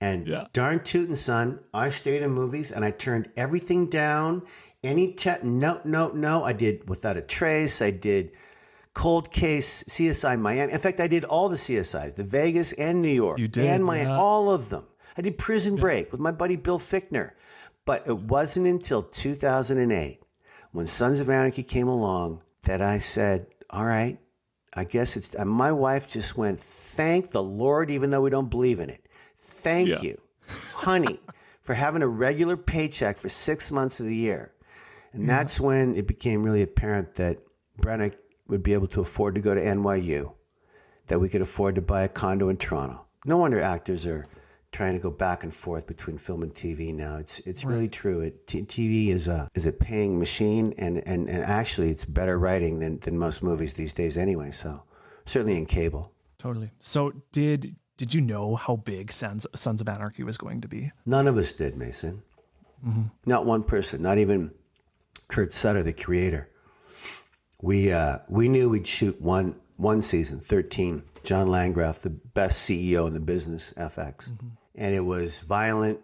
And Yeah. darn tootin' son, I stayed in movies and I turned everything down. Any te- no, no, no. I did Without a Trace. I did Cold Case, CSI Miami. In fact, I did all the CSIs, the Vegas and New York. You did, And Miami, yeah. all of them. I did Prison Break with my buddy Bill Fichtner. But it wasn't until 2008, when Sons of Anarchy came along, that I said, all right, I guess it's. And my wife just went, thank the Lord, even though we don't believe in it. Thank Yeah. you, honey, for having a regular paycheck for six months of the year. And that's when it became really apparent that Brennick would be able to afford to go to NYU, that we could afford to buy a condo in Toronto. No wonder actors are trying to go back and forth between film and TV now. It's it's really true. It, t- TV is a is a paying machine, and, and, and actually it's better writing than, than most movies these days anyway. So certainly in cable. Totally. So did did you know how big Sons Sons of Anarchy was going to be? None of us did, Mason. Mm-hmm. Not one person. Not even Kurt Sutter, the creator. We uh, we knew we'd shoot one one season, thirteen. John Landgraf, the best CEO in the business, FX, and it was violent.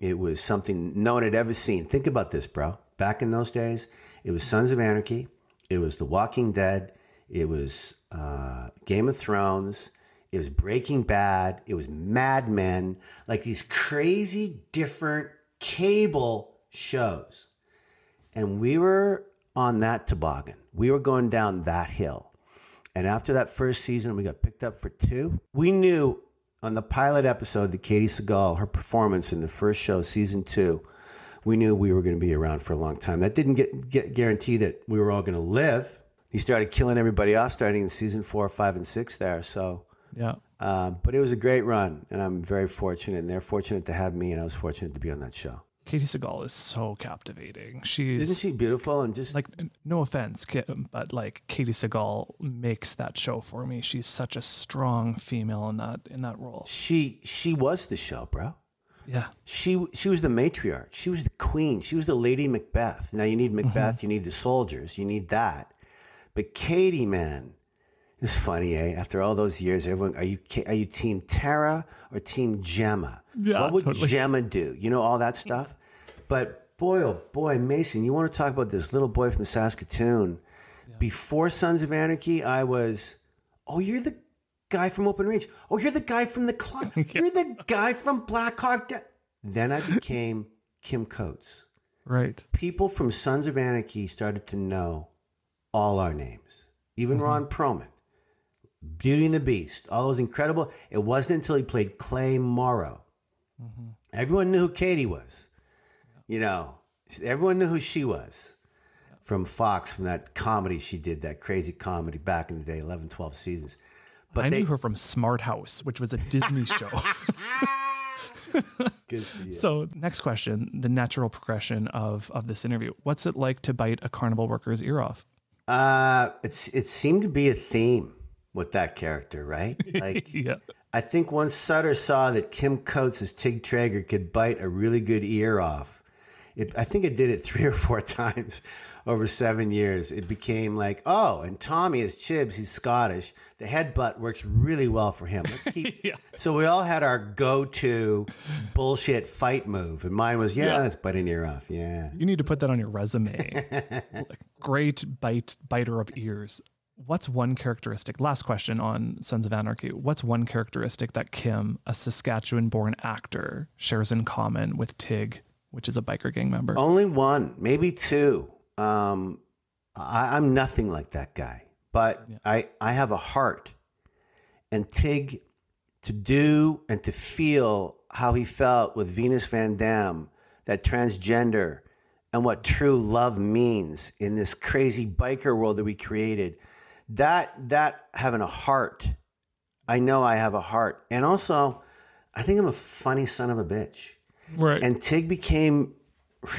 It was something no one had ever seen. Think about this, bro. Back in those days, it was Sons of Anarchy. It was The Walking Dead. It was uh, Game of Thrones. It was Breaking Bad. It was Mad Men. Like these crazy different cable shows. And we were on that toboggan. We were going down that hill. And after that first season, we got picked up for two. We knew on the pilot episode that Katey Sagal, her performance in the first show, season two, we knew we were going to be around for a long time. That didn't get, get guarantee that we were all going to live. He started killing everybody off starting in season four, five, and six there. So, Yeah. uh, but it was a great run, and I'm very fortunate. And they're fortunate to have me, and I was fortunate to be on that show. Katey Sagal is so captivating. She's Isn't she beautiful and just like no offense, Kim, but like Katey Sagal makes that show for me. She's such a strong female in that in that role. she she was the show, bro. Yeah. She she was the matriarch. She was the queen. She was the Lady Macbeth. Now you need Macbeth. You need the soldiers. You need that. But Katey, man, it's funny, eh? After all those years, everyone are you are you Team Tara or Team Gemma? Yeah, what would totally. Gemma do? You know all that stuff. But boy, oh boy, Mason, you want to talk about this little boy from Saskatoon? Before Sons of Anarchy, I was, oh, you're the guy from Open Range. Oh, you're the guy from the club. [laughs] You're the guy from Black Hawk. Then I became Kim Coates. Right. People from Sons of Anarchy started to know all our names, even mm-hmm. Ron Perlman, Beauty and the Beast, all those incredible. It wasn't until he played Clay Morrow. Mm-hmm. Everyone knew who Katey was. You know, everyone knew who she was from Fox, from that comedy she did, that crazy comedy back in the day, 11, 12 seasons. But I they, knew her from Smart House, which was a Disney [laughs] show. So, next question: the natural progression of of this interview. What's it like to bite a carnival worker's ear off? Uh, it's it seemed to be a theme with that character, right? [laughs] Like, Yeah. I think once Sutter saw that Kim Coates as Tig Trager could bite a really good ear off, it, I think it did it [laughs] three or four times over seven years. It became like, oh, and Tommy is Chibs, he's Scottish. The headbutt works really well for him. Let's keep. [laughs] Yeah. So we all had our go-to bullshit fight move, and mine was, yeah, Yeah. bite an ear off. Yeah. You need to put that on your resume. [laughs] Great bite biter of ears. What's one characteristic? Last question on Sons of Anarchy. What's one characteristic that Kim, a Saskatchewan-born actor, shares in common with Tig, which is a biker gang member? Only one, maybe two. Um, I, I'm nothing like that guy, but I, I have a heart. And Tig, to do and to feel how he felt with Venus Van Dam, that transgender, and what true love means in this crazy biker world that we created, that that having a heart, I know I have a heart, and also, I think I'm a funny son of a bitch. Right. And Tig became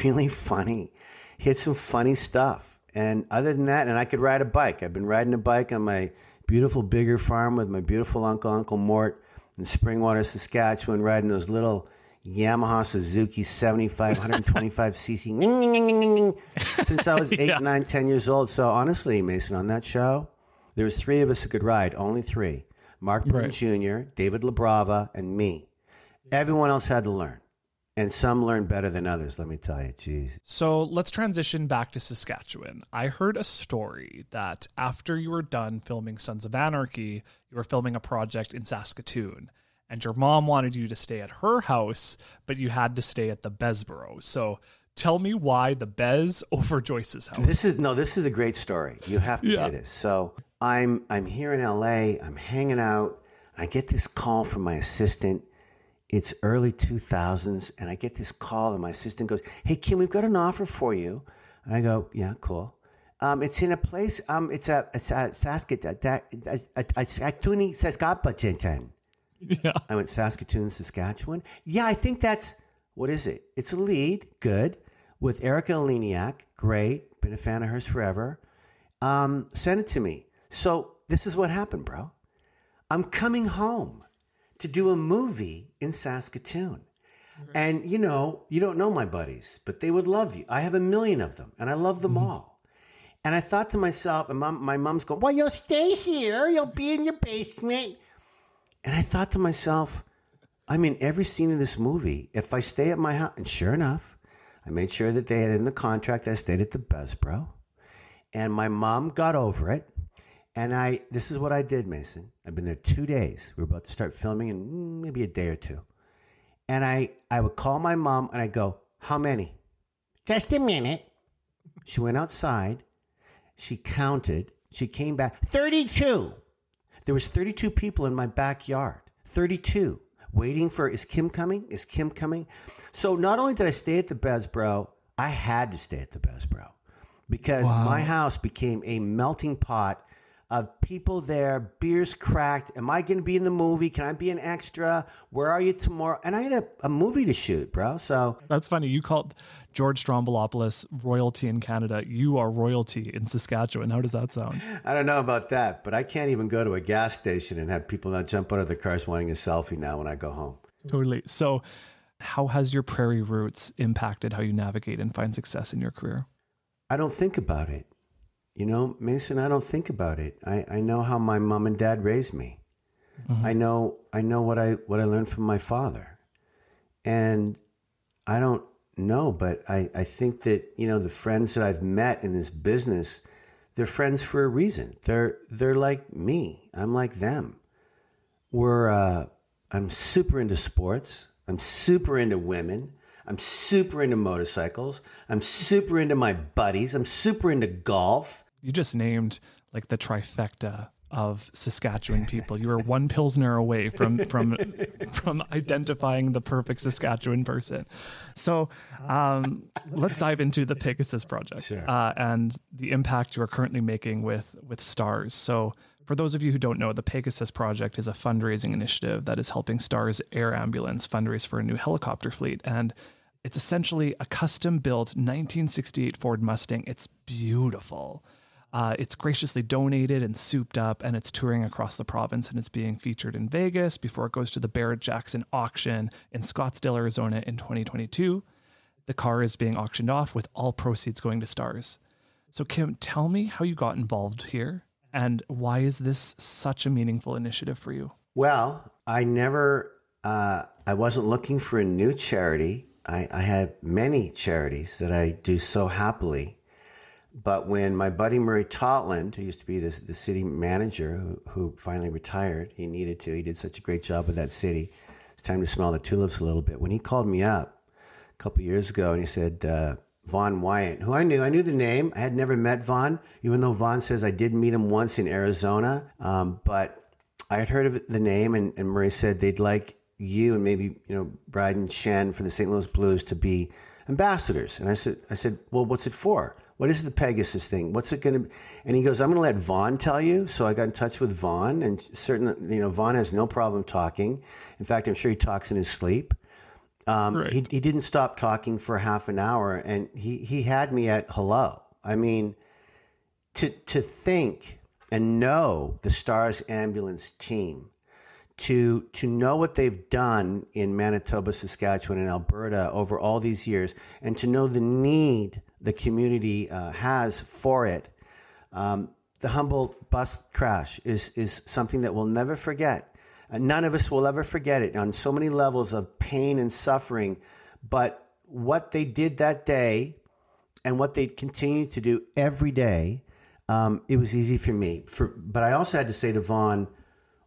really funny. He had some funny stuff. And other than that, and I could ride a bike. I've been riding a bike on my beautiful bigger farm with my beautiful uncle, Uncle Mort, in Springwater, Saskatchewan, riding those little Yamaha Suzuki 75, 125 cc [laughs] since I was [laughs] eight, Yeah. nine, ten years old. So honestly, Mason, on that show, there was three of us who could ride, only three. Mark Boone Right. Jr., David LaBrava, and me. Everyone else had to learn. And some learn better than others, let me tell you. Jeez. So let's transition back to Saskatchewan. I heard a story that after you were done filming Sons of Anarchy, you were filming a project in Saskatoon. And your mom wanted you to stay at her house, but you had to stay at the Bessborough. So tell me why the Bez [laughs] over Joyce's house. This is no, this is a great story. You have to Yeah. hear this. So I'm I'm here in LA, I'm hanging out, I get this call from my assistant. It's early 2000s, and I get this call, and my assistant goes, Hey, Kim, we've got an offer for you. And I go, Yeah, cool. Um, it's in a place, um, it's a, it's a Saskatoon, Saskatchewan. yeah. I went Saskatoon, Saskatchewan. Yeah, I think that's what is it? It's a lead, good, with Erika Eleniak. Great, been a fan of hers forever. Um, send it to me. So this is what happened, bro. I'm coming home to do a movie in Saskatoon. Mm-hmm. And you know, you don't know my buddies, but they would love you. I have a million of them, and I love them mm-hmm. all. And I thought to myself, and mom, my mom's going, Well, you'll stay here. You'll be in your basement. And I thought to myself, I'm in every scene of this movie. If I stay at my house, and sure enough, I made sure that they had in the contract I stayed at the Besbro. And my mom got over it. And I, this is what I did, Mason. I've been there two days. We are about to start filming in maybe a day or two. And I, I would call my mom and I go, How many? Just a minute. She went outside. She counted. She came back. 32. There was 32 people in my backyard. 32 waiting for is Kim coming? Is Kim coming? So not only did I stay at the Besbro, I had to stay at the Besbro because my house became a melting pot of people there, beers cracked. Am I going to be in the movie? Can I be an extra? Where are you tomorrow? And I had a, a movie to shoot, bro. So That's funny. You called George Stroumboulopoulos royalty in Canada. You are royalty in Saskatchewan. How does that sound? I don't know about that, but I can't even go to a gas station and have people not jump out of their cars wanting a selfie now when I go home. Totally. So, how has your prairie roots impacted how you navigate and find success in your career? I don't think about it. You know, Mason, I don't think about it. I, I know how my mom and dad raised me. I know I know what I what I learned from my father. And I don't know, but I, I think that, you know, the friends that I've met in this business, they're friends for a reason. They're they're like me. I'm like them. we're uh, I'm super into sports. I'm super into women. I'm super into motorcycles. I'm super into my buddies. I'm super into golf. You just named like the trifecta of Saskatchewan [laughs] people. You were one pilsner away from from [laughs] from identifying the perfect Saskatchewan person. So um, let's dive into the Pegasus project Sure. uh, and the impact you are currently making with with stars. So. For those of you who don't know, the Pegasus Project is a fundraising initiative that is helping STARS Air Ambulance fundraise for a new helicopter fleet. And it's essentially a custom built 1968 Ford Mustang. It's beautiful. Uh, it's graciously donated and souped up, and it's touring across the province and it's being featured in Vegas before it goes to the Barrett Jackson auction in Scottsdale, Arizona in 2022. The car is being auctioned off with all proceeds going to stars. So, Kim, tell me how you got involved here and why is this such a meaningful initiative for you? Well, I never, uh, I wasn't looking for a new charity. I, I had many charities that I do so happily. But when my buddy Murray Totland, who used to be the, the city manager, who, who finally retired, he needed to. He did such a great job with that city. It's time to smell the tulips a little bit. When he called me up a couple years ago and he said, uh, Vaughn Wyant, who I knew. I knew the name. I had never met Vaughn, even though Vaughn says I did meet him once in Arizona. Um, but I had heard of the name, and, and Murray said they'd like you and maybe you know Brayden Schenn from the St. Louis Blues to be ambassadors. And I said, I said, well, what's it for? What is the Pegasus thing? What's it going to? be? And he goes, I'm going to let Vaughn tell you. So I got in touch with Vaughn, and certain, you know, Vaughn has no problem talking. In fact, I'm sure he talks in his sleep. Um, Right. he, he didn't stop talking for half an hour and he, he had me at hello. I mean, to, to think and know the Stars Ambulance team, to, to know what they've done in Manitoba, Saskatchewan, and Alberta over all these years, and to know the need the community uh, has for it. Um, the Humboldt bus crash is, is something that we'll never forget. Uh, none of us will ever forget it on so many levels of pain and suffering. But what they did that day and what they continue to do every day, um, it was easy for me. For, but I also had to say to Vaughn,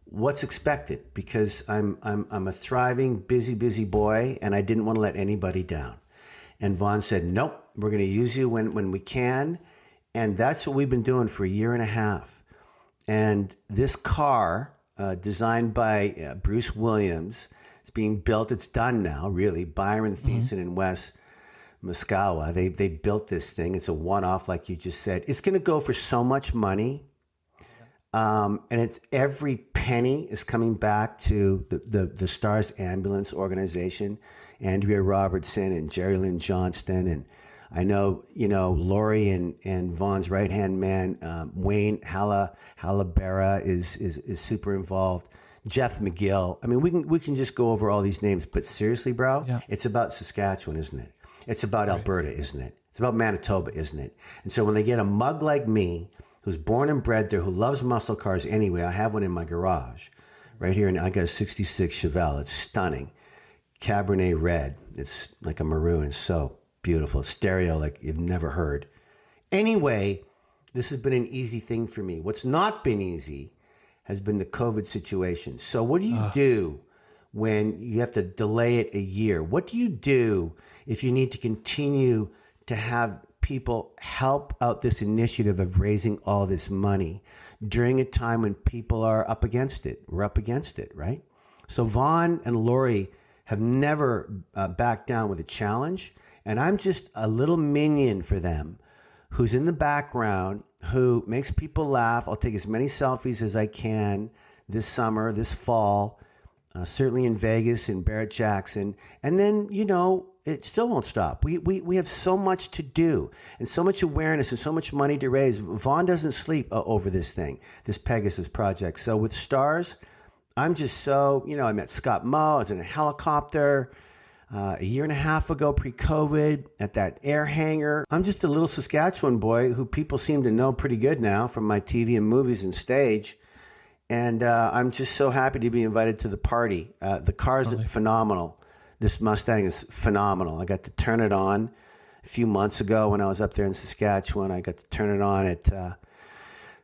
what's expected? Because I'm, I'm, I'm a thriving, busy, busy boy, and I didn't want to let anybody down. And Vaughn said, nope, we're going to use you when, when we can. And that's what we've been doing for a year and a half. And this car, uh, designed by uh, Bruce Williams, it's being built. It's done now, really. Byron Thiessen and Wes Muskawa, they, they built this thing. It's a one off, like you just said. It's going to go for so much money. Um, and it's every penny is coming back to the, the, the Stars Ambulance Organization, Andrea Robertson and Jerry Lynn Johnston. And I know, you know, Lori and, and Vaughn's right hand man, um, Wayne Halla, Halabera is, is, is super involved. Jeff McGill. I mean, we can, we can just go over all these names, but seriously, bro, Yeah. it's about Saskatchewan, isn't it? It's about Alberta, isn't it? It's about Manitoba, isn't it? And so when they get a mug like me, who's born and bred there, who loves muscle cars anyway, I have one in my garage right here, and I got a 66 Chevelle. It's stunning. Cabernet red. It's like a maroon. It's so beautiful. Stereo like you've never heard. Anyway, this has been an easy thing for me. What's not been easy has been the COVID situation. So, what do you do when you have to delay it a year? What do you do if you need to continue to have people help out this initiative of raising all this money during a time when people are up against it? We're up against it, right? So, Vaughn and Lori have never uh, backed down with a challenge. And I'm just a little minion for them who's in the background, who makes people laugh. I'll take as many selfies as I can this summer, this fall, uh, certainly in Vegas and Barrett Jackson. And then, you know, it still won't stop. We, we, we have so much to do and so much awareness and so much money to raise. Vaughn doesn't sleep uh, over this thing, this Pegasus project. So with stars, I'm just so, you know, I met Scott Moe. I was in a helicopter uh, a year and a half ago, pre COVID, at that air hangar. I'm just a little Saskatchewan boy who people seem to know pretty good now from my TV and movies and stage. And uh, I'm just so happy to be invited to the party. Uh, the car's phenomenal. This Mustang is phenomenal. I got to turn it on a few months ago when I was up there in Saskatchewan. I got to turn it on at uh,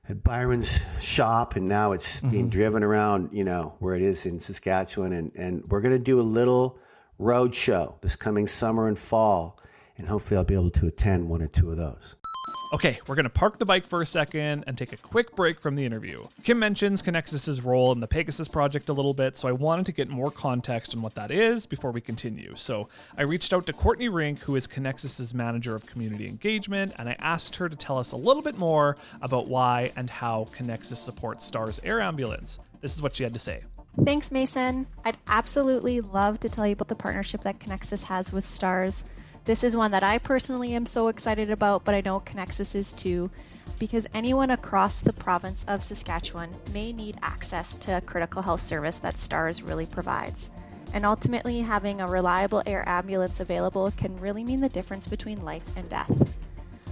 at Byron's shop, and now it's mm-hmm. being driven around, you know, where it is in Saskatchewan. And, and we're going to do a little road show this coming summer and fall, and hopefully I'll be able to attend one or two of those. Okay, we're going to park the bike for a second and take a quick break from the interview. Kim mentions Conexus's role in the Pegasus project a little bit, so I wanted to get more context on what that is before we continue. So I reached out to Courtney Rink, who is Conexus's manager of community engagement, and I asked her to tell us a little bit more about why and how Conexus supports STARS Air Ambulance. This is what she had to say. Thanks, Mason. I'd absolutely love to tell you about the partnership that Conexus has with STARS. This is one that I personally am so excited about, but I know Conexus is too, because anyone across the province of Saskatchewan may need access to a critical health service that STARS really provides. And ultimately, having a reliable air ambulance available can really mean the difference between life and death.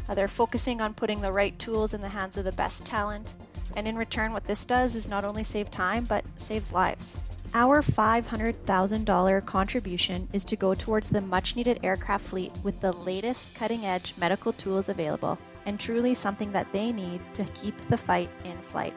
Uh, they're focusing on putting the right tools in the hands of the best talent, and in return, what this does is not only save time, but saves lives. Our $500,000 contribution is to go towards the much needed aircraft fleet with the latest cutting edge medical tools available, and truly something that they need to keep the fight in flight.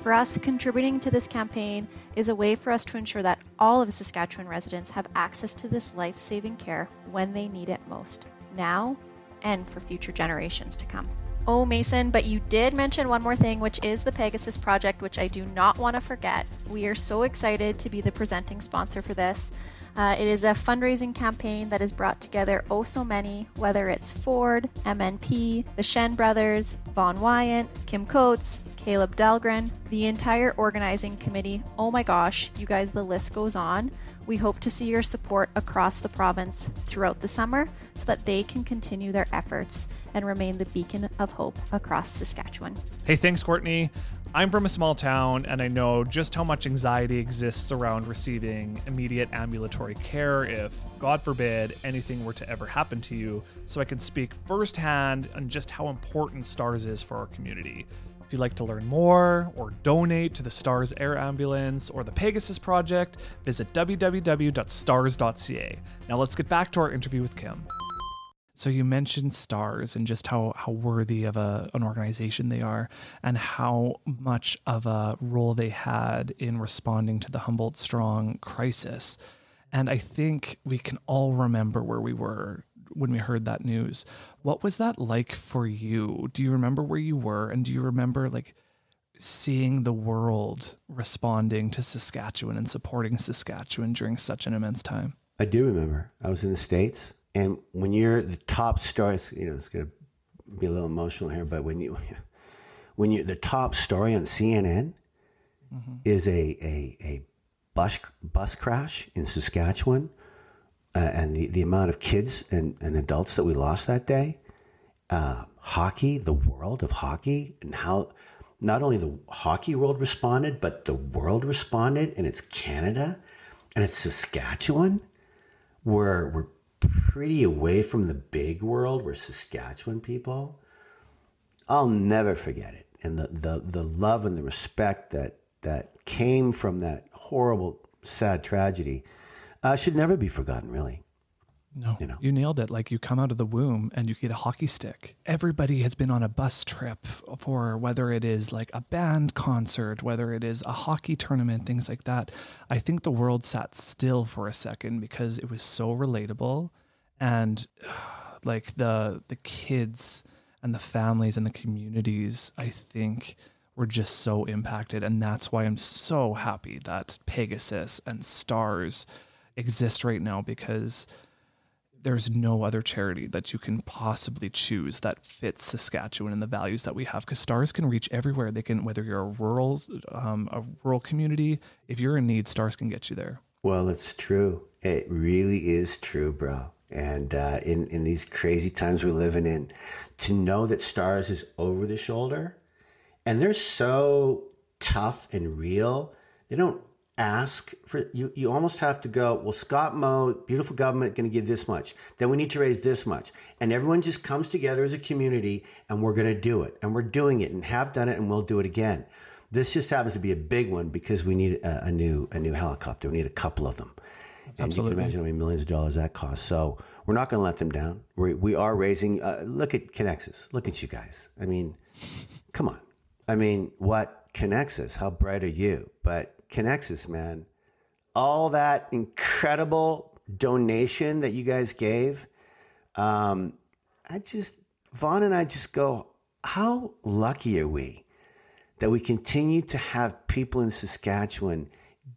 For us, contributing to this campaign is a way for us to ensure that all of Saskatchewan residents have access to this life saving care when they need it most, now and for future generations to come. Oh, Mason, but you did mention one more thing, which is the Pegasus Project, which I do not want to forget. We are so excited to be the presenting sponsor for this. Uh, it is a fundraising campaign that has brought together oh so many, whether it's Ford, MNP, the Schenn brothers, Vaughn Wyant, Kim Coates, Caleb Dahlgren, the entire organizing committee. Oh my gosh, you guys, the list goes on. We hope to see your support across the province throughout the summer so that they can continue their efforts and remain the beacon of hope across Saskatchewan. Hey, thanks, Courtney. I'm from a small town and I know just how much anxiety exists around receiving immediate ambulatory care if, God forbid, anything were to ever happen to you. So I can speak firsthand on just how important STARS is for our community. If you'd like to learn more or donate to the STARS Air Ambulance or the Pegasus Project, visit www.stars.ca. Now let's get back to our interview with Kim. So you mentioned stars and just how how worthy of a, an organization they are and how much of a role they had in responding to the Humboldt Strong crisis. And I think we can all remember where we were when we heard that news. What was that like for you? Do you remember where you were and do you remember like seeing the world responding to Saskatchewan and supporting Saskatchewan during such an immense time? I do remember. I was in the States and when you're the top story, you know, it's going to be a little emotional here, but when you [laughs] when you the top story on CNN mm-hmm. is a, a a bus bus crash in Saskatchewan uh, and the, the amount of kids and, and adults that we lost that day, uh, hockey, the world of hockey, and how not only the hockey world responded, but the world responded, and it's Canada and it's Saskatchewan, where we're pretty away from the big world, we're Saskatchewan people. I'll never forget it. And the, the, the love and the respect that, that came from that horrible, sad tragedy uh, should never be forgotten, really. No, you, know. you nailed it. Like you come out of the womb and you get a hockey stick. Everybody has been on a bus trip for whether it is like a band concert, whether it is a hockey tournament, things like that. I think the world sat still for a second because it was so relatable and [sighs] like the the kids and the families and the communities, I think were just so impacted and that's why I'm so happy that Pegasus and Stars exist right now because there's no other charity that you can possibly choose that fits Saskatchewan and the values that we have. Because stars can reach everywhere. They can, whether you're a rural, um, a rural community, if you're in need, stars can get you there. Well, it's true. It really is true, bro. And uh, in in these crazy times we're living in, to know that stars is over the shoulder, and they're so tough and real. They don't ask for you you almost have to go well scott moe beautiful government going to give this much. Then we need to raise this much. And everyone just comes together as a community and we're going to do it. And we're doing it and have done it and we'll do it again. This just happens to be a big one because we need a, a new a new helicopter. We need a couple of them. And Absolutely. you can imagine how many millions of dollars that costs. So we're not going to let them down. We, we are raising uh, look at Conexus look at you guys. I mean come on. I mean, what connects us? How bright are you? But connects man. All that incredible donation that you guys gave. Um, I just, Vaughn and I just go, how lucky are we that we continue to have people in Saskatchewan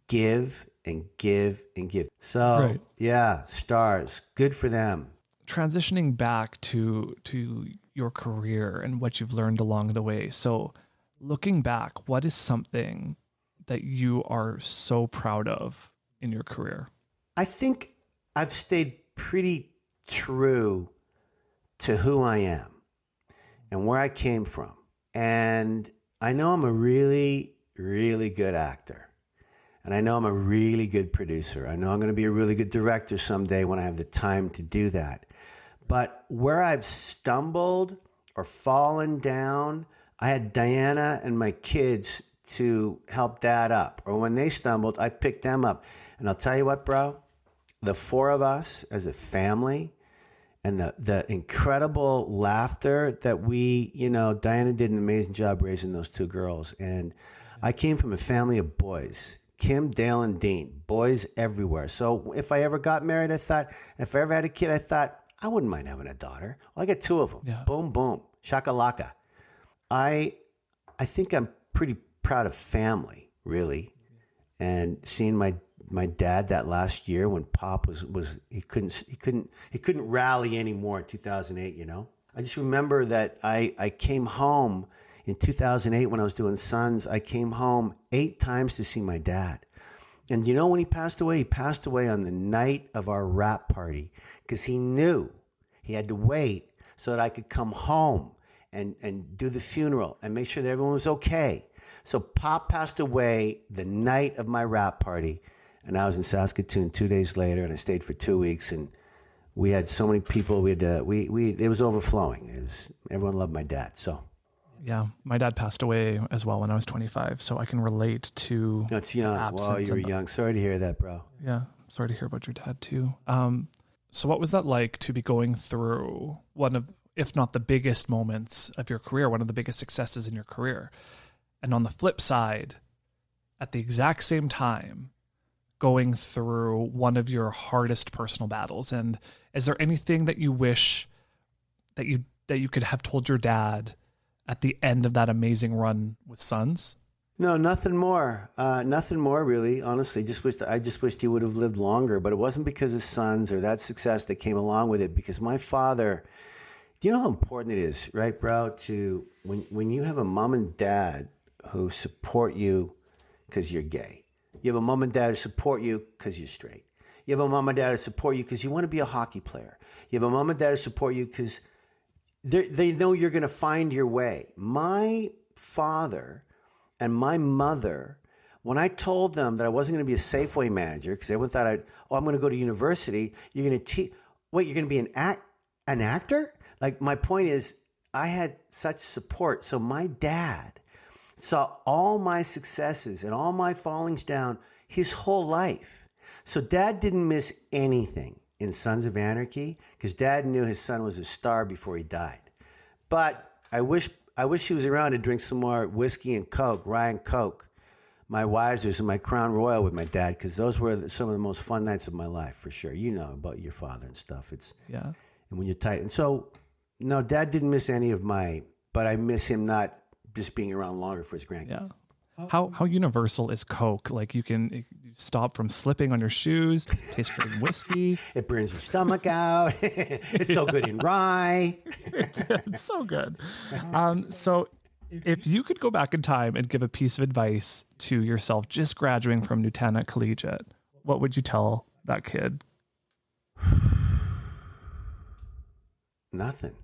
give and give and give. So, Right. yeah, stars, good for them. transitioning back to to your career and what you've learned along the way. So, looking back, what is something that you are so proud of in your career? I think I've stayed pretty true to who I am and where I came from. And I know I'm a really, really good actor. And I know I'm a really good producer. I know I'm going to be a really good director someday when I have the time to do that. But where I've stumbled or fallen down, I had Diana and my kids to help dad up. Or when they stumbled, I picked them up. And I'll tell you what, bro, the four of us as a family and the, the incredible laughter that we, you know, Diana did an amazing job raising those two girls. And I came from a family of boys. Kim, Dale, and Dean, boys everywhere. So if I ever got married, I thought, if I ever had a kid, I thought, I wouldn't mind having a daughter. Well, I got two of them. Yeah. Boom, boom, shakalaka. I, I think I'm pretty proud of family, really, and seeing my my dad that last year when Pop was was he couldn't he couldn't he couldn't rally anymore in 2008. You know, I just remember that I I came home in 2008 when I was doing Sons. I came home eight times to see my dad. And you know when he passed away? He passed away on the night of our wrap party because he knew he had to wait so that I could come home and, and do the funeral and make sure that everyone was okay. So Pop passed away the night of my rap party, and I was in Saskatoon two days later, and I stayed for two weeks, and we had so many people. We had to, we we it was overflowing. It was everyone loved my dad. So Yeah, my dad passed away as well when I was 25, so I can relate to that's young. Wow, you were young. Sorry to hear that, bro. Yeah, sorry to hear about your dad too. Um, so what was that like to be going through one of, if not the biggest moments of your career, one of the biggest successes in your career, and on the flip side, at the exact same time, going through one of your hardest personal battles? And is there anything that you wish that you that you could have told your dad at the end of that amazing run with Sons? No, nothing more. Uh, nothing more, really. Honestly, just wished I just wished he would have lived longer. But it wasn't because of sons or that success that came along with it. Because my father, do you know how important it is, right, bro? To when when you have a mom and dad who support you because you're gay. You have a mom and dad who support you because you're straight. You have a mom and dad who support you because you want to be a hockey player. You have a mom and dad who support you because they know you're going to find your way. My father and my mother, when I told them that I wasn't going to be a Safeway manager because everyone thought I'd, oh, I'm going to go to university. You're going to teach. Wait, you're going to be an act, an actor? Like my point is, I had such support. So my dad saw all my successes and all my fallings down his whole life. So dad didn't miss anything in Sons of Anarchy because dad knew his son was a star before he died. But I wish I wish he was around to drink some more whiskey and coke, Ryan Coke, my Wisers and my Crown Royal with my dad because those were the- some of the most fun nights of my life for sure. You know about your father and stuff. It's Yeah. and when you're tight. And so, no, dad didn't miss any of my, but I miss him not just being around longer for his grandkids. Yeah. How how universal is Coke? Like you can stop from slipping on your shoes, taste good in whiskey. [laughs] It burns your stomach out. [laughs] it's so good in rye. [laughs] it's so good. Um, so if you could go back in time and give a piece of advice to yourself just graduating from Nutana Collegiate, what would you tell that kid? [sighs] Nothing.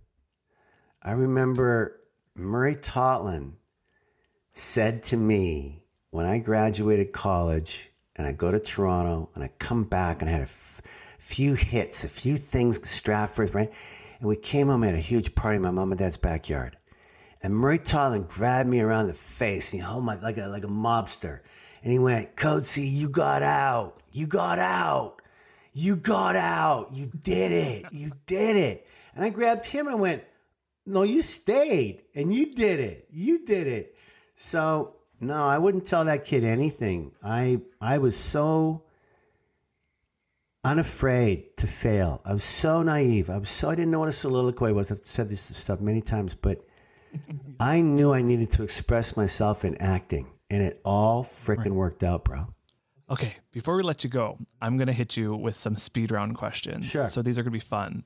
I remember Murray Totland said to me when I graduated college and I go to Toronto and I come back and I had a f- few hits, a few things, Stratford, right? And we came home, we had a huge party in my mom and dad's backyard. And Murray Totland grabbed me around the face and he held my like a like a mobster. And he went, Coatsy, you got out. You got out. You got out. You did it. You did it. And I grabbed him and I went, No, you stayed and you did it. You did it. So no, I wouldn't tell that kid anything. I I was so unafraid to fail. I was so naive. I was so I didn't know what a soliloquy was. I've said this stuff many times, but I knew I needed to express myself in acting, and it all freaking worked out, bro. Okay, before we let you go, I'm going to hit you with some speed round questions. Sure. So these are going to be fun.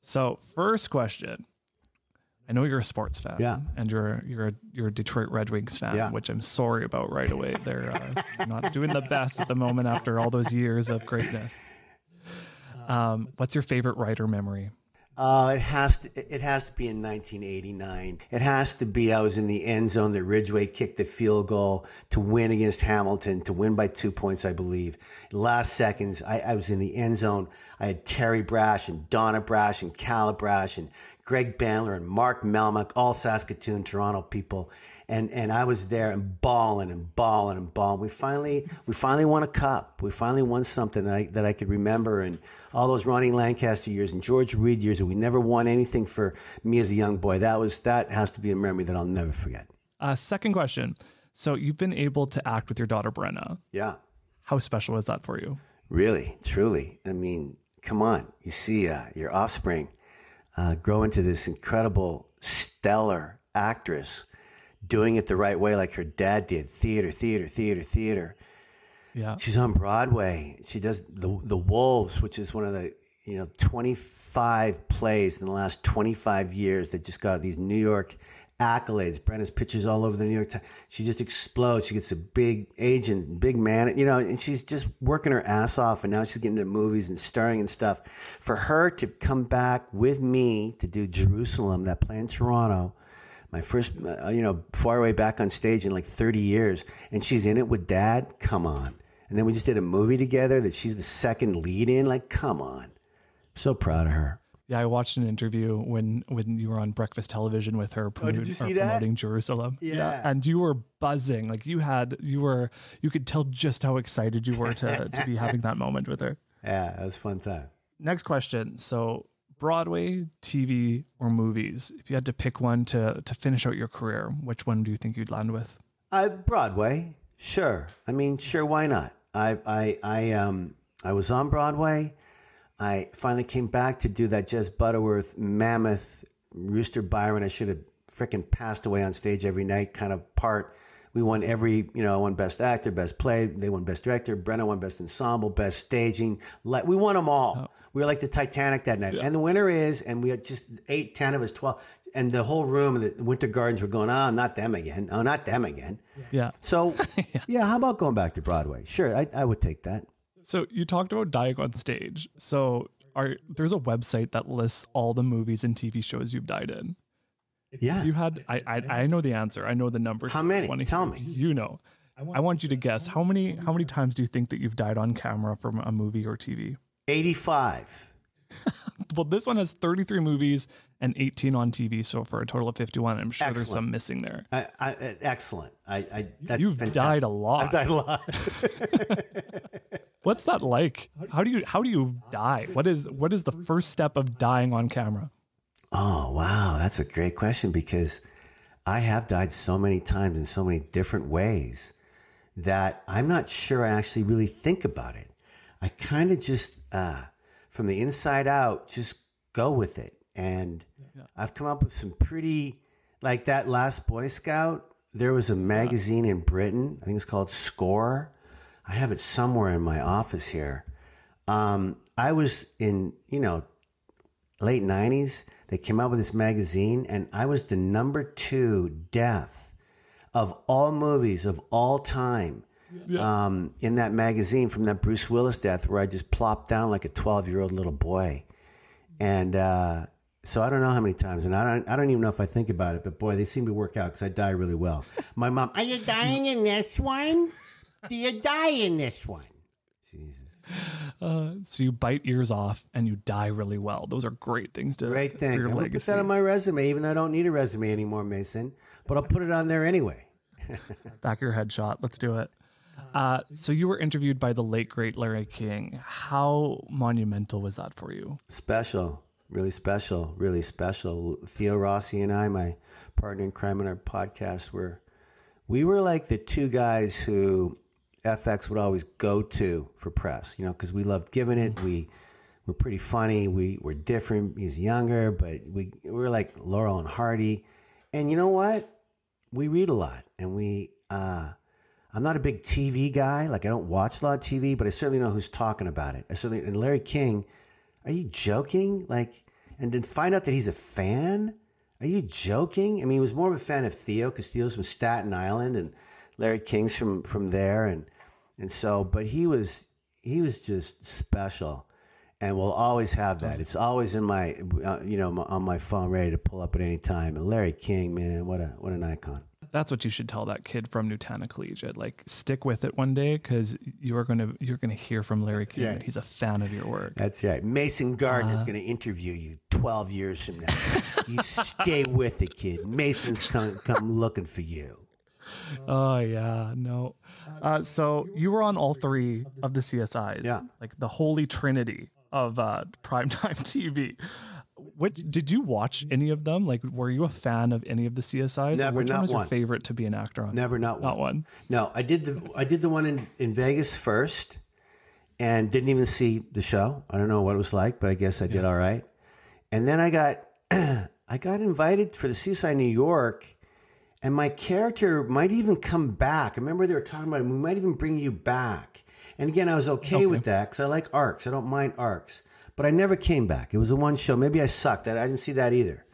So, first question. I know you're a sports fan. Yeah. And you're you're a, you're a Detroit Red Wings fan, Yeah. which I'm sorry about right away. They're uh, [laughs] not doing the best at the moment after all those years of greatness. Um, what's your favorite rider memory? Uh, it has to. It has to be in 1989. It has to be. I was in the end zone. That Ridgway kicked the field goal to win against Hamilton to win by two points, I believe. Last seconds, I, I was in the end zone. I had Terry Brash and Donna Brash and Cala Brash and Greg Bandler and Mark Melmack, all Saskatoon, Toronto people, and and I was there and bawling and bawling and bawling. We finally we finally won a cup. We finally won something that I that I could remember and all those Ronnie Lancaster years and George Reed years, and we never won anything for me as a young boy. That was that has to be a memory that I'll never forget. Uh, second question. So you've been able to act with your daughter Brenna. Yeah, How special is that for you? really, truly. I mean, come on. You see uh, your offspring uh, grow into this incredible, stellar actress, doing it the right way, like her dad did. Theater, theater, theater, theater. Yeah. She's on Broadway. She does the the Wolves, which is one of the you know 25 plays in the last 25 years that just got these New York accolades. Brenna's pictures all over the New York Times. She just explodes. She gets a big agent, big man, you know, and she's just working her ass off. And now she's getting into movies and starring and stuff. For her to come back with me to do Jerusalem, that play in Toronto my first, uh, you know, far away back on stage in like 30 years, and she's in it with dad. Come on. And then we just did a movie together that she's the second lead in. Like, come on. So proud of her. Yeah, I watched an interview when when you were on breakfast television with her, promoting, Oh, see that? promoting Jerusalem. Yeah. and you were buzzing. Like you had, you were, you could tell just how excited you were to to be having that moment with her. [laughs] Yeah, it was a fun time. Next question. So, Broadway, TV, or movies? If you had to pick one to to finish out your career, which one do you think you'd land with? Uh, Broadway, sure. I mean, sure. Why not? I, I, I, um, I was on Broadway. I finally came back to do that Jez Butterworth mammoth Rooster Byron. I should have freaking passed away on stage every night kind of part. We won every, you know, I won best actor, best play. They won best director. Brenna won best ensemble, best staging. Like we won them all. Oh. We were like the Titanic that night. And the winner is, and we had just eight, ten of us, twelve, and the whole room, the Winter Gardens were going, oh, not them again. Oh, not them again. Yeah. So, [laughs] yeah. how about going back to Broadway? Sure, I, I would take that. So you talked about dying on stage. So are there's a website that lists all the movies and TV shows you've died in. Yeah. You had I I, I know the answer. I know the number. How many? 20. Tell me. You know. I want you to guess how many how many times do you think that you've died on camera from a movie or TV? 85. [laughs] Well, this one has 33 movies and 18 on TV, so for a total of 51. I'm sure there's some missing there. I, I, uh, excellent. I, I, that's You've fantastic. died a lot. I've died a lot. What's that like? How do you how do you die? What is what is the first step of dying on camera? oh, wow. That's a great question because I have died so many times in so many different ways that I'm not sure I actually really think about it. I kind of just, uh, from the inside out, just go with it. And I've come up with some pretty, like that last Boy Scout. There was a magazine in Britain, I think it's called Score. I have it somewhere in my office here. Um, I was in, you know, late 90s. They came out with this magazine, and I was the number two death of all movies of all time um, in that magazine from that Bruce Willis death, where I just plopped down like a 12 year old little boy. And uh, so I don't know how many times, and I don't, I don't even know if I think about it, but boy, they seem to work out because I die really well. My mom, are you dying in this one? Do you die in this one? Jesus. Uh, so you bite ears off and you die really well. Those are great things to Great for thing. your I'm gonna put that on my resume, even though I don't need a resume anymore, Mason. But I'll put it on there anyway. [laughs] Back your headshot. Let's do it. Uh, so you were interviewed by the late great Larry King. How monumental was that for you? Special, really special, really special. Theo Rossi and I, my partner in crime in our podcast, were we were like the two guys who FX would always go to for press, you know, because we loved giving it. We were pretty funny. We were different. He's younger, but we, we were like Laurel and Hardy. And you know what? We read a lot and we, uh, I'm not a big TV guy. Like I don't watch a lot of TV, but I certainly know who's talking about it. I certainly, and Larry King, are you joking? Like, and then find out that he's a fan? Are you joking? I mean, he was more of a fan of Theo because Theo's from Staten Island and Larry King's from from there, and and so, but he was he was just special, and we'll always have that. It's always in my uh, you know on my phone, ready to pull up at any time. And Larry King, man, what a what an icon. That's what you should tell that kid from Nutana Collegiate. Like, stick with it one day because you are gonna you're gonna hear from Larry King right. that he's a fan of your work. That's right. Mason Gardner is going to interview you 12 years from now. you stay with it, kid. Mason's come, come looking for you. [laughs] Oh yeah, no. Uh, so you were on all three of the CSIs, Yeah. like the holy trinity of uh, primetime [laughs] TV. What did you watch any of them? Like, were you a fan of any of the CSIs? Never, Which not one was your one. favorite to be an actor on? Never not one. not one. No, I did the I did the one in, in Vegas first and didn't even see the show. I don't know what it was like, but I guess I did all right. And then I got [clears throat] I got invited for the CSI New York and my character might even come back. I remember they were talking about it. We might even bring you back. And again, I was okay, with that because I like arcs. I don't mind arcs. But I never came back. It was a one show. Maybe I sucked. I I didn't see that either.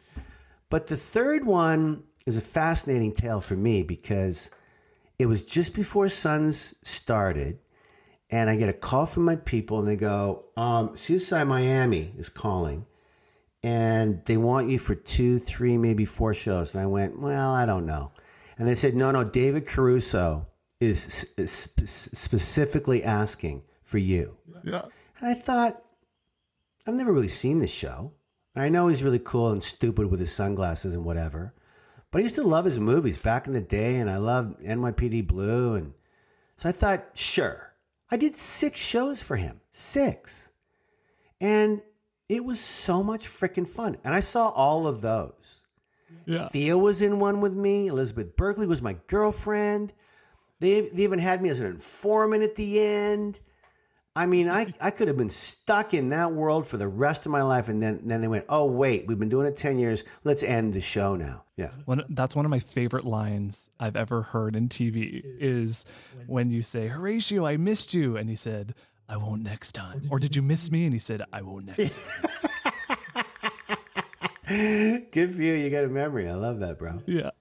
But the third one is a fascinating tale for me because it was just before Sons started, and I get a call from my people, and they go, um, "CSI Miami is calling, and they want you for two, three, maybe four shows." And I went, "Well, I don't know." And they said, "No, no, David Caruso is, is spe- specifically asking for you." Yeah. And I thought, I've never really seen this show. And I know he's really cool and stupid with his sunglasses and whatever, but I used to love his movies back in the day, and I loved NYPD Blue, and so I thought, sure. I did six shows for him, six, and it was so much freaking fun. And I saw all of those. Yeah. Theo was in one with me. Elizabeth Berkley was my girlfriend. They, they even had me as an informant at the end. I mean, I, [laughs] I could have been stuck in that world for the rest of my life. And then, then they went, oh, wait, we've been doing it 10 years. Let's end the show now. Yeah. One, that's one of my favorite lines I've ever heard in TV is when you say, Horatio, I missed you. And he said, I won't next time. Or did you miss me? And he said, I won't next time. [laughs] Good for you. You got a memory. I love that, bro. yeah.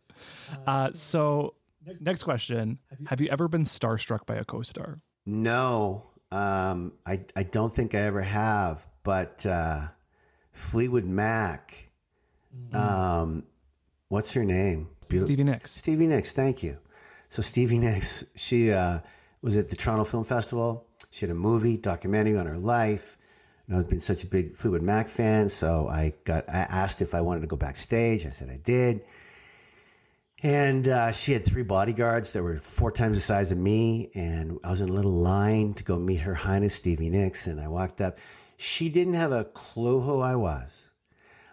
Uh, so, next question Have you ever been starstruck by a co star? No, um, I, I don't think I ever have. But uh, Fleetwood Mac, um, what's her name? Stevie Nicks. Stevie Nicks, thank you. So Stevie Nicks, she uh, was at the Toronto Film Festival. She had a movie documentary on her life. I've been such a big Fleetwood Mac fan, so I got I asked if I wanted to go backstage. I said I did. And uh, she had three bodyguards that were four times the size of me, and I was in a little line to go meet Her Highness Stevie Nicks. And I walked up. She didn't have a clue who I was.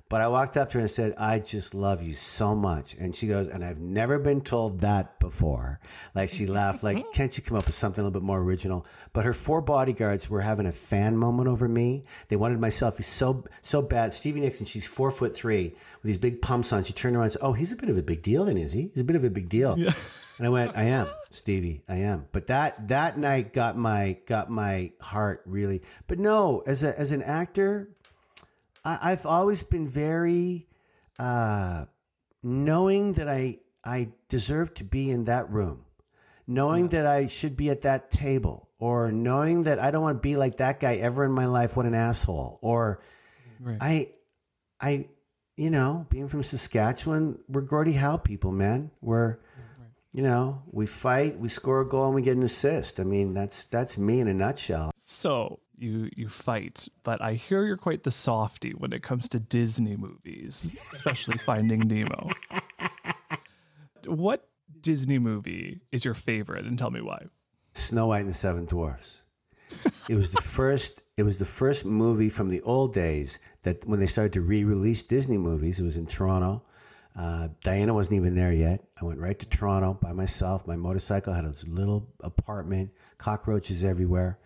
But I walked up to her and said, I just love you so much. And she goes, and I've never been told that before. Like she laughed, like, mm-hmm. can't you come up with something a little bit more original? But her four bodyguards were having a fan moment over me. They wanted my selfie so so bad. Stevie Nixon, she's four foot three with these big pumps on. She turned around and said, Oh, he's a bit of a big deal, then is he? He's a bit of a big deal. And I went, I am, Stevie, I am. But that that night got my got my heart really. But no, as a as an actor, I, I've always been very uh, knowing that I I deserve to be in that room, knowing that I should be at that table, or knowing that I don't want to be like that guy ever in my life. What an asshole! Or Right. I I you know, being from Saskatchewan, we're Gordie Howe people, man. We're you know, we fight, we score a goal, and we get an assist. I mean, that's that's me in a nutshell. So you you fight, but I hear you're quite the softy when it comes to Disney movies, especially [laughs] Finding Nemo. What Disney movie is your favorite, and tell me why? Snow White and the Seven Dwarfs. It was the [laughs] first. It was the first movie from the old days that when they started to re-release Disney movies. It was in Toronto. Uh, Diana wasn't even there yet. I went right to Toronto by myself. My motorcycle had a little apartment, cockroaches everywhere,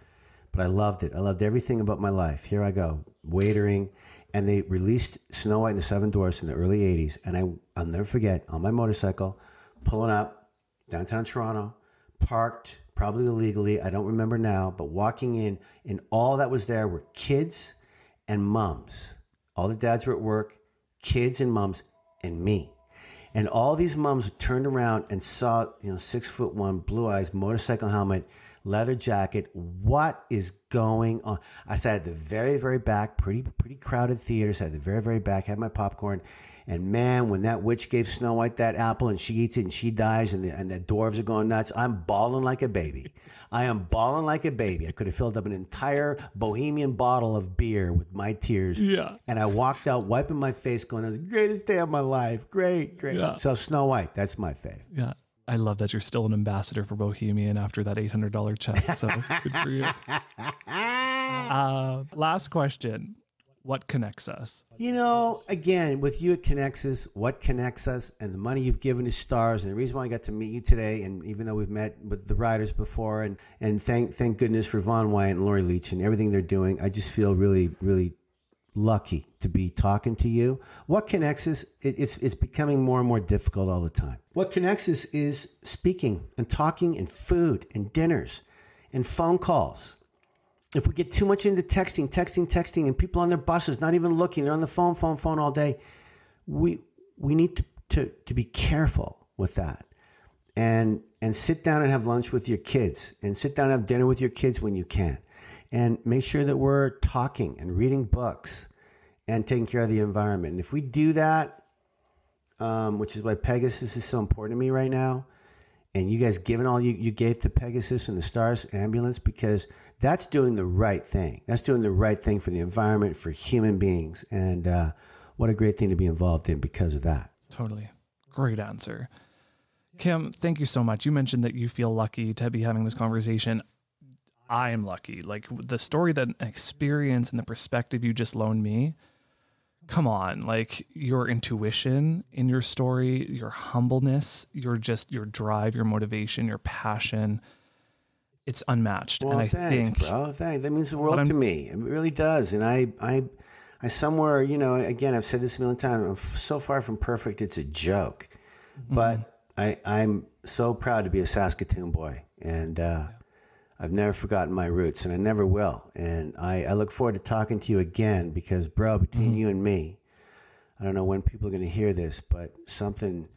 but I loved it. I loved everything about my life. Here I go, waitering, and they released Snow White and the Seven Dwarfs in the early '80s, and I I'll never forget on my motorcycle, pulling up downtown Toronto, parked probably illegally. I don't remember now, but walking in, and all that was there were kids and moms. All the dads were at work, kids and moms, and me. And all these moms turned around and saw, you know, six foot one, blue eyes, motorcycle helmet, leather jacket. What is going on? I sat at the very, very back, pretty, pretty crowded theater. Sat at the very, very back, had my popcorn. And man, when that witch gave Snow White that apple and she eats it and she dies and the, and the dwarves are going nuts, I'm bawling like a baby. I am bawling like a baby. I could have filled up an entire Bohemian bottle of beer with my tears. Yeah. And I walked out wiping my face, going, "It was the greatest day of my life. Great, great." Yeah. So Snow White, that's my fave. Yeah. I love that you're still an ambassador for Bohemian after that $800 check. So good for you. [laughs] Uh, last question. What connects us? You know, again, with you, it connects us. What connects us, and the money you've given to stars, and the reason why I got to meet you today, and even though we've met with the riders before, and and thank thank goodness for Vaughn Wyant and Lori Leach and everything they're doing, I just feel really really lucky to be talking to you. What connects us? It, it's it's becoming more and more difficult all the time. What connects us is speaking and talking and food and dinners and phone calls if we get too much into texting, texting, texting, and people on their buses not even looking, they're on the phone, phone, phone all day. We we need to, to, to be careful with that. And and sit down and have lunch with your kids and sit down and have dinner with your kids when you can. And make sure that we're talking and reading books and taking care of the environment. And if we do that, um, which is why Pegasus is so important to me right now, and you guys giving all you, you gave to Pegasus and the Stars ambulance because that's doing the right thing. That's doing the right thing for the environment, for human beings. And uh, what a great thing to be involved in because of that. Totally. Great answer. Kim, thank you so much. You mentioned that you feel lucky to be having this conversation. I am lucky. Like the story that experience and the perspective you just loaned me. Come on, like your intuition in your story, your humbleness, your just your drive, your motivation, your passion. It's unmatched. Well, and I thanks, think bro. Thanks. That means the world to me. It really does. And I, I, I somewhere, you know, again, I've said this a million times. I'm f- so far from perfect, it's a joke. Mm-hmm. But I, I'm so proud to be a Saskatoon boy, and uh, I've never forgotten my roots, and I never will. And I, I look forward to talking to you again because, bro, between Mm-hmm. you and me, I don't know when people are going to hear this, but something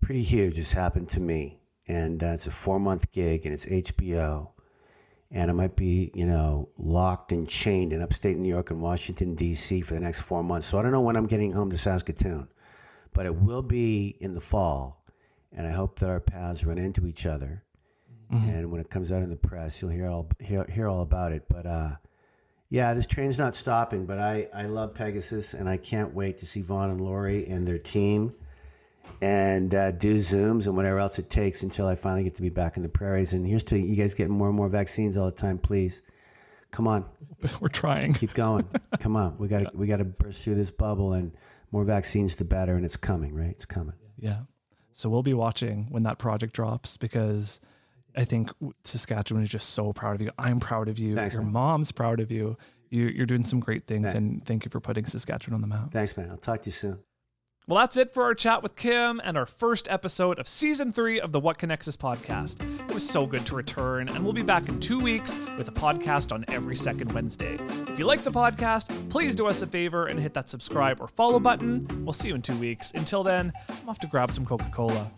pretty huge has happened to me. And uh, it's a four month gig and it's HBO. And I might be, you know, locked and chained in upstate New York and Washington, D.C. for the next four months. So I don't know when I'm getting home to Saskatoon, but it will be in the fall. And I hope that our paths run into each other. And when it comes out in the press, you'll hear all hear, hear all about it. But uh, yeah, this train's not stopping. But I, I love Pegasus, and I can't wait to see Vaughn and Lori and their team and uh, do Zooms and whatever else it takes until I finally get to be back in the prairies. And here's to you guys getting more and more vaccines all the time. Please, come on, [laughs] we're trying. keep going. [laughs] come on, we got to we got to burst through this bubble, and more vaccines the better. And it's coming, right? It's coming. Yeah. So we'll be watching when that project drops because I think Saskatchewan is just so proud of you. I'm proud of you. Thanks, Your man. mom's proud of you. you. You're doing some great things, Thanks. and thank you for putting Saskatchewan on the map. Thanks, man. I'll talk to you soon. Well, that's it for our chat with Kim and our first episode of season three of the What Connects Us podcast. It was so good to return, and we'll be back in two weeks with a podcast on every second Wednesday. If you like the podcast, please do us a favor and hit that subscribe or follow button. We'll see you in two weeks. Until then, I'm off to grab some Coca Cola.